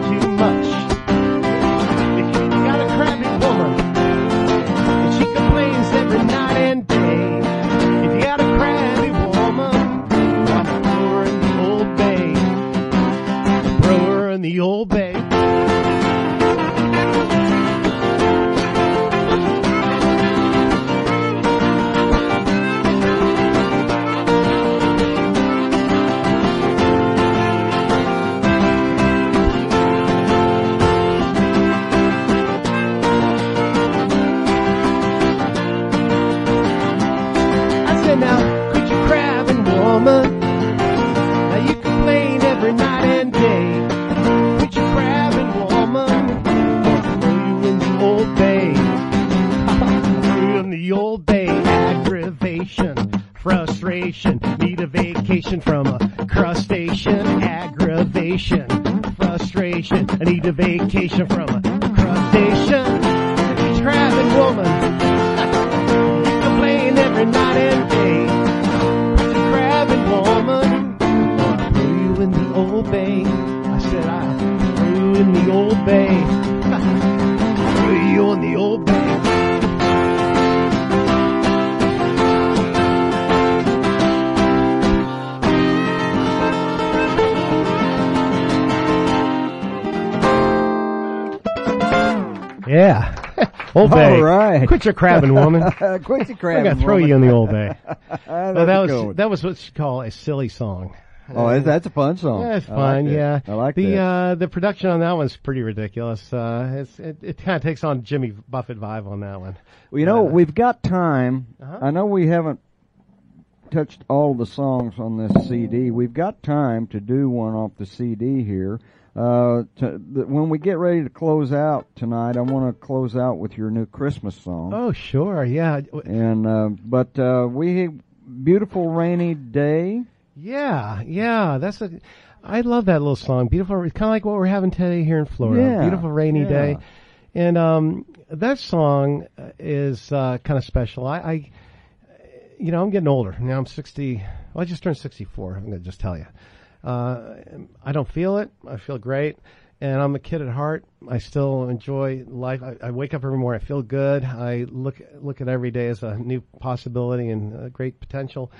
Old Bay. All right. Quit your crabbing, woman. Quit your crabbing. I'm gonna throw woman. you in the old bay. No, that was that was what you call a silly song. Oh, that's- that's a fun song. Yeah, it's I like fun. yeah, I like the that. uh the production on that one's pretty ridiculous. Uh, it's, it it kind of takes on Jimmy Buffett vibe on that one. Well, you know, Uh, we've got time. Uh-huh. I know we haven't touched all the songs on this CD. We've got time to do one off the CD here. Uh, to, when we get ready to close out tonight, I want to close out with your new Christmas song. Oh, sure, yeah, And uh, but uh, we beautiful rainy day. yeah, yeah. That's a. I love that little song. Beautiful. It's kind of like what we're having today here in Florida. Yeah, Beautiful rainy yeah. day, and um, that song is uh, kind of special. I, I, you know, I'm getting older now. I'm 60. Well, I just turned 64. I'm gonna just tell you. Uh, I don't feel it. I feel great. And I'm a kid at heart. I still enjoy life. I, I wake up every morning. I feel good. I look look at every day as a new possibility and a great potential.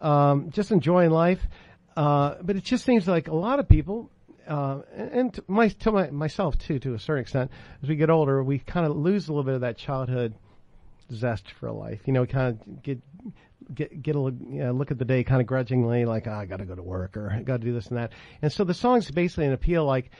Um, just enjoying life. Uh, but it just seems like a lot of people, uh, and, to, my, to my, myself too, to a certain extent, as we get older, we kind of lose a little bit of that childhood zest for life. You know, kind of get get get a look, you know, look at the day kind of grudgingly, like oh, I got to go to work or I got to do this and that. And so the song's basically an appeal, like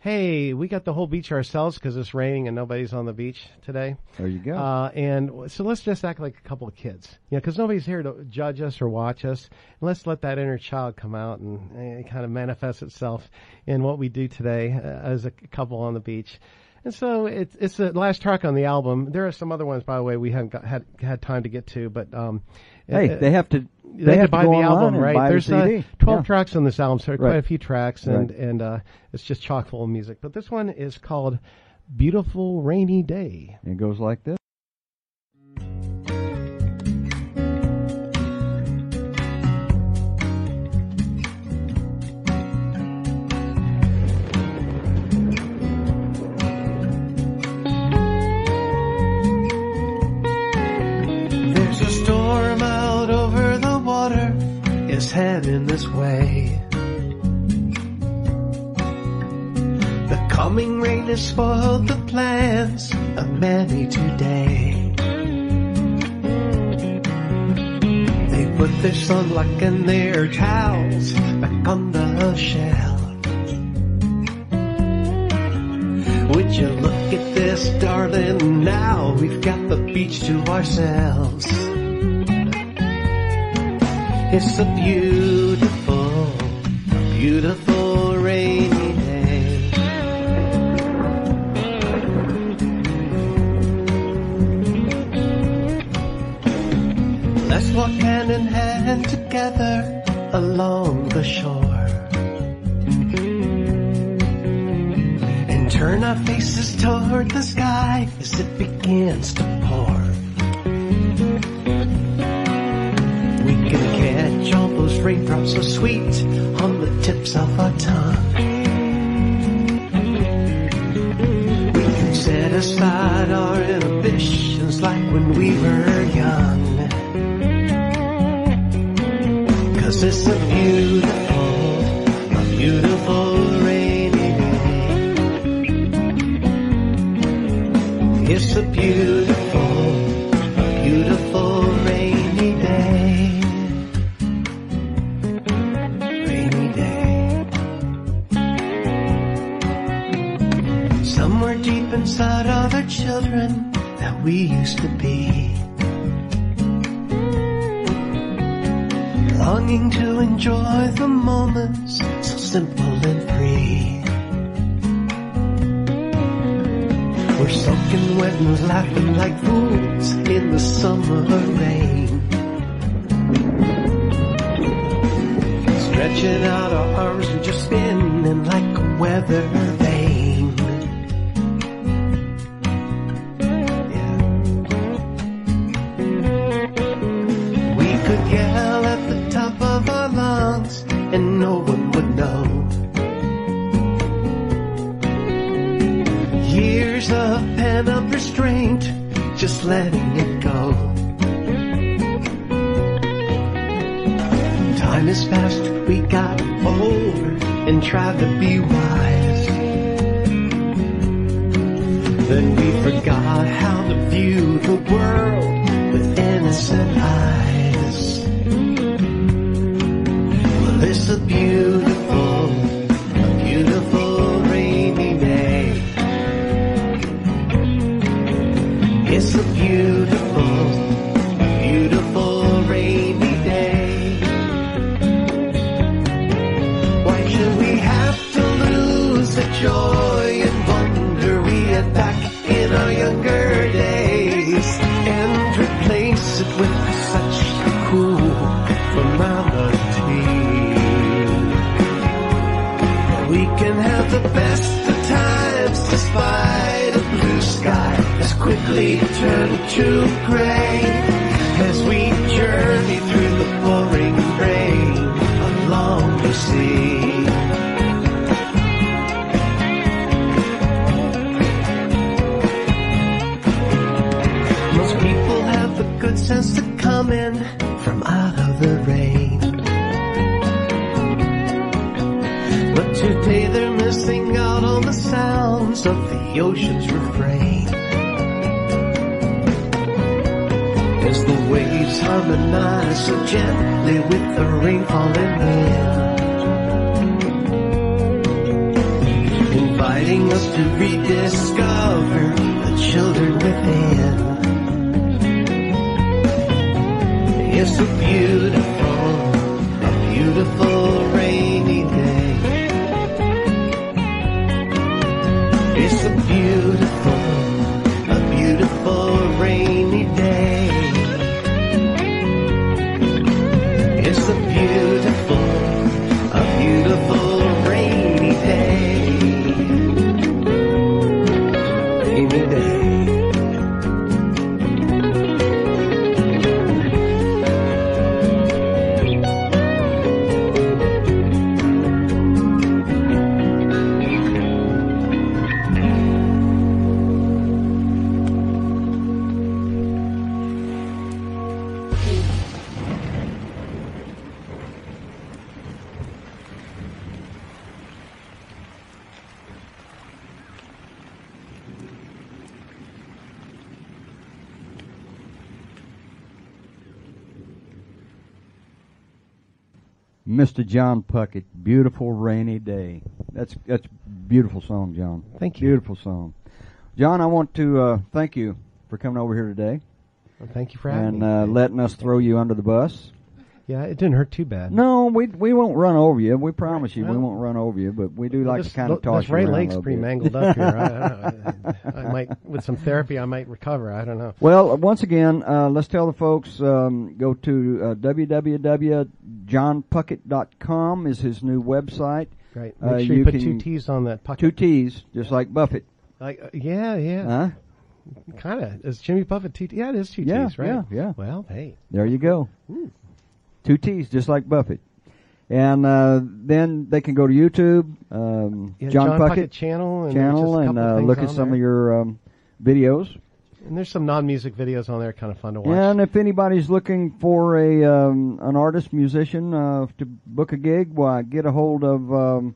hey, we got the whole beach ourselves because it's raining and nobody's on the beach today. There you go. Uh, and so let's just act like a couple of kids, you know, because nobody's here to judge us or watch us. And let's let that inner child come out and, and kind of manifest itself in what we do today uh, as a couple on the beach. And so it's it's the last track on the album. There are some other ones, by the way, we haven't got, had had time to get to, but um, hey, uh, they have to. they, They, have, have to buy the album, right? the There's. Uh, twelve Yeah. tracks on this album, so quite a few tracks, and Right. and uh, it's just chock full of music. But this one is called "Beautiful Rainy Day." It goes like this. It's heading this way. The coming rain has spoiled the plans of many today. They put their sunblock and their towels back on the shelf. Would you look at this, darling? Now we've got the beach to ourselves. It's a beautiful, beautiful rainy day. Let's walk hand in hand together along the shore. And turn our faces toward the sky as it begins to raindrops so sweet on the tips of our tongue. We can set aside our inhibitions like when we were young. Cause it's a beautiful, a beautiful rainy day. It's a beautiful, we used to be. Longing to enjoy the moments so simple and free. We're soaking wet and laughing like fools in the summer rain. Stretching out our arms and just spinning like a weather beautiful John Puckett, beautiful rainy day. That's that's beautiful song, John. Thank you. Beautiful song, John. I want to uh, thank you for coming over here today Well, thank you for having and me. uh, letting us throw you under the bus. Yeah, it didn't hurt too bad. No, we we won't run over you. We promise you, we won't run over you. But we do like this, to kind of toss this you Ray a Lake's pretty bit. mangled up here. I, I, I, might, with some therapy, I might recover. I don't know. Well, once again, uh, let's tell the folks, um, go to uh, www.johnpuckett.com is his new website. Right. Uh, Make sure you, you put two T's on that puck. Two T's, just like Buffett. Like, uh, yeah, yeah. Huh? Kind of. Is Jimmy Buffett two? Yeah, it is two Yeah, T's, right? yeah, yeah. Well, hey. There you go. Two T's, just like Buffett. And uh, then they can go to YouTube, um, Yeah, John, John Puckett, Puckett channel and channel, and uh, look at some there. of your um, videos. And there's some non-music videos on there, kind of fun to watch. And if anybody's looking for a um, an artist, musician uh, to book a gig, why get a hold of um,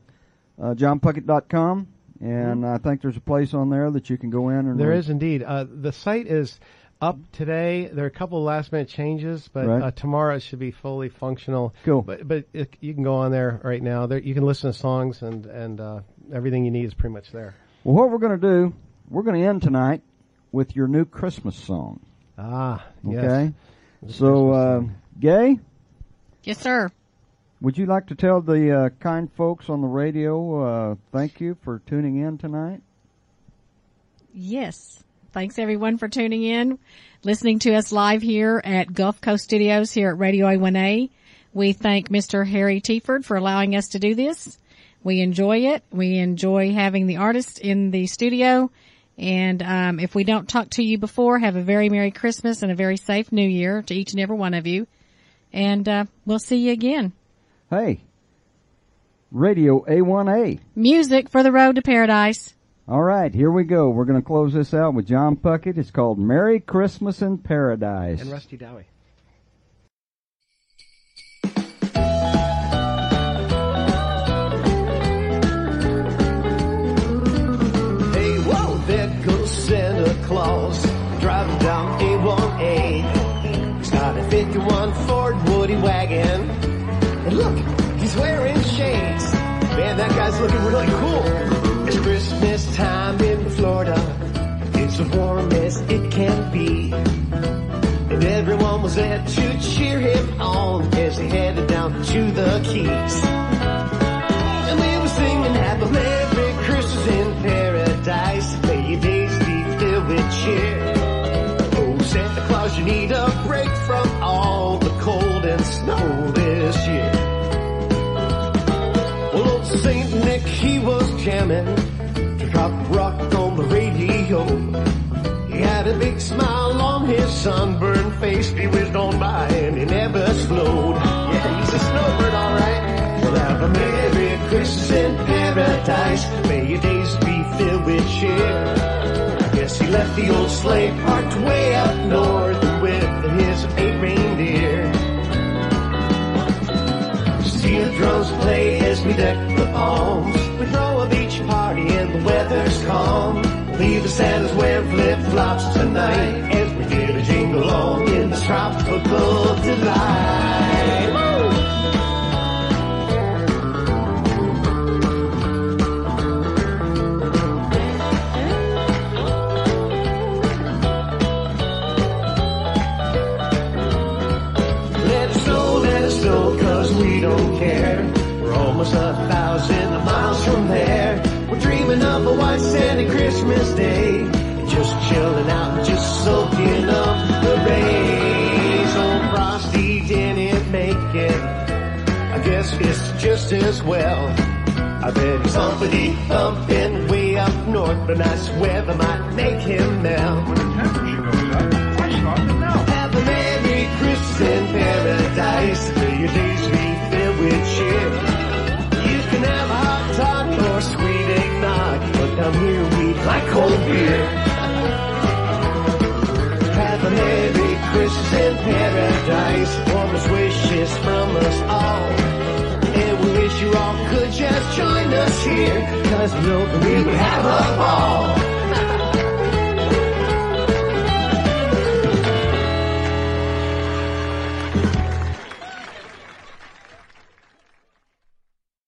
uh, johnpuckett.com, and I think there's a place on there that you can go in and Mm-hmm. There is indeed. Uh, the site is up today. There are a couple of last minute changes, but Right. uh, tomorrow it should be fully functional. Cool. But but it, you can go on there right now. There you can listen to songs and and uh, everything you need is pretty much there. Well, what we're going to do, we're going to end tonight with your new Christmas song. Ah, yes. Okay. The So, uh. Gay, Yes, sir. would you like to tell the uh, kind folks on the radio uh, thank you for tuning in tonight? Yes. Thanks everyone for tuning in, listening to us live here at Gulf Coast Studios here at Radio A1A. We thank Mr. Harry Tieford for allowing us to do this. We enjoy it. We enjoy having the artist in the studio. And um, if we don't talk to you before, have a very Merry Christmas and a very safe New Year to each and every one of you. And uh, we'll see you again. Hey, Radio A1A. Music for the road to paradise. All right, here we go. We're going to close this out with John Puckett. It's called Merry Christmas in Paradise. and Rusty Dowie. Hey, whoa, there goes Santa Claus driving down A1A. He's got a 51 Ford Woody wagon. And look, he's wearing shades. Man, that guy's looking really cool. It's Christmas time in Florida. It's the warmest it can be. And everyone was there to cheer him on as he headed down to the Keys. And they were singing Happy Merry Christmas in Paradise. May your days be filled with cheer. Oh, Santa Claus, you need a break from all the cold and snow this year. Well, old Saint Nick, he was jamming trop rock on the radio. He had a big smile on his sunburned face. He whizzed on by and he never slowed. Yeah, he's a snowbird, alright. Well, have a Merry Christmas in paradise. May your days be filled with cheer. I guess he left the old sleigh parked way up north with his eight reindeer. Drums play as we deck the palms. We throw a beach party and the weather's calm. We'll Leave the Santa's wearing flip-flops tonight as we get a jingle along in this tropical delight. Christmas Day. Just chilling out, just soaking up the rays. Old Frosty didn't make it. I guess it's just as well. I bet he's humpity thumping way up north, but nice weather might make him melt. Have a Merry Christmas paradise. May your days be filled with cheer. Sweet eggnog, but down here we like cold beer. Have a Merry Christmas in paradise. Warmest wishes from us all. And we wish you all could just join us here, cause we know that we would have a ball.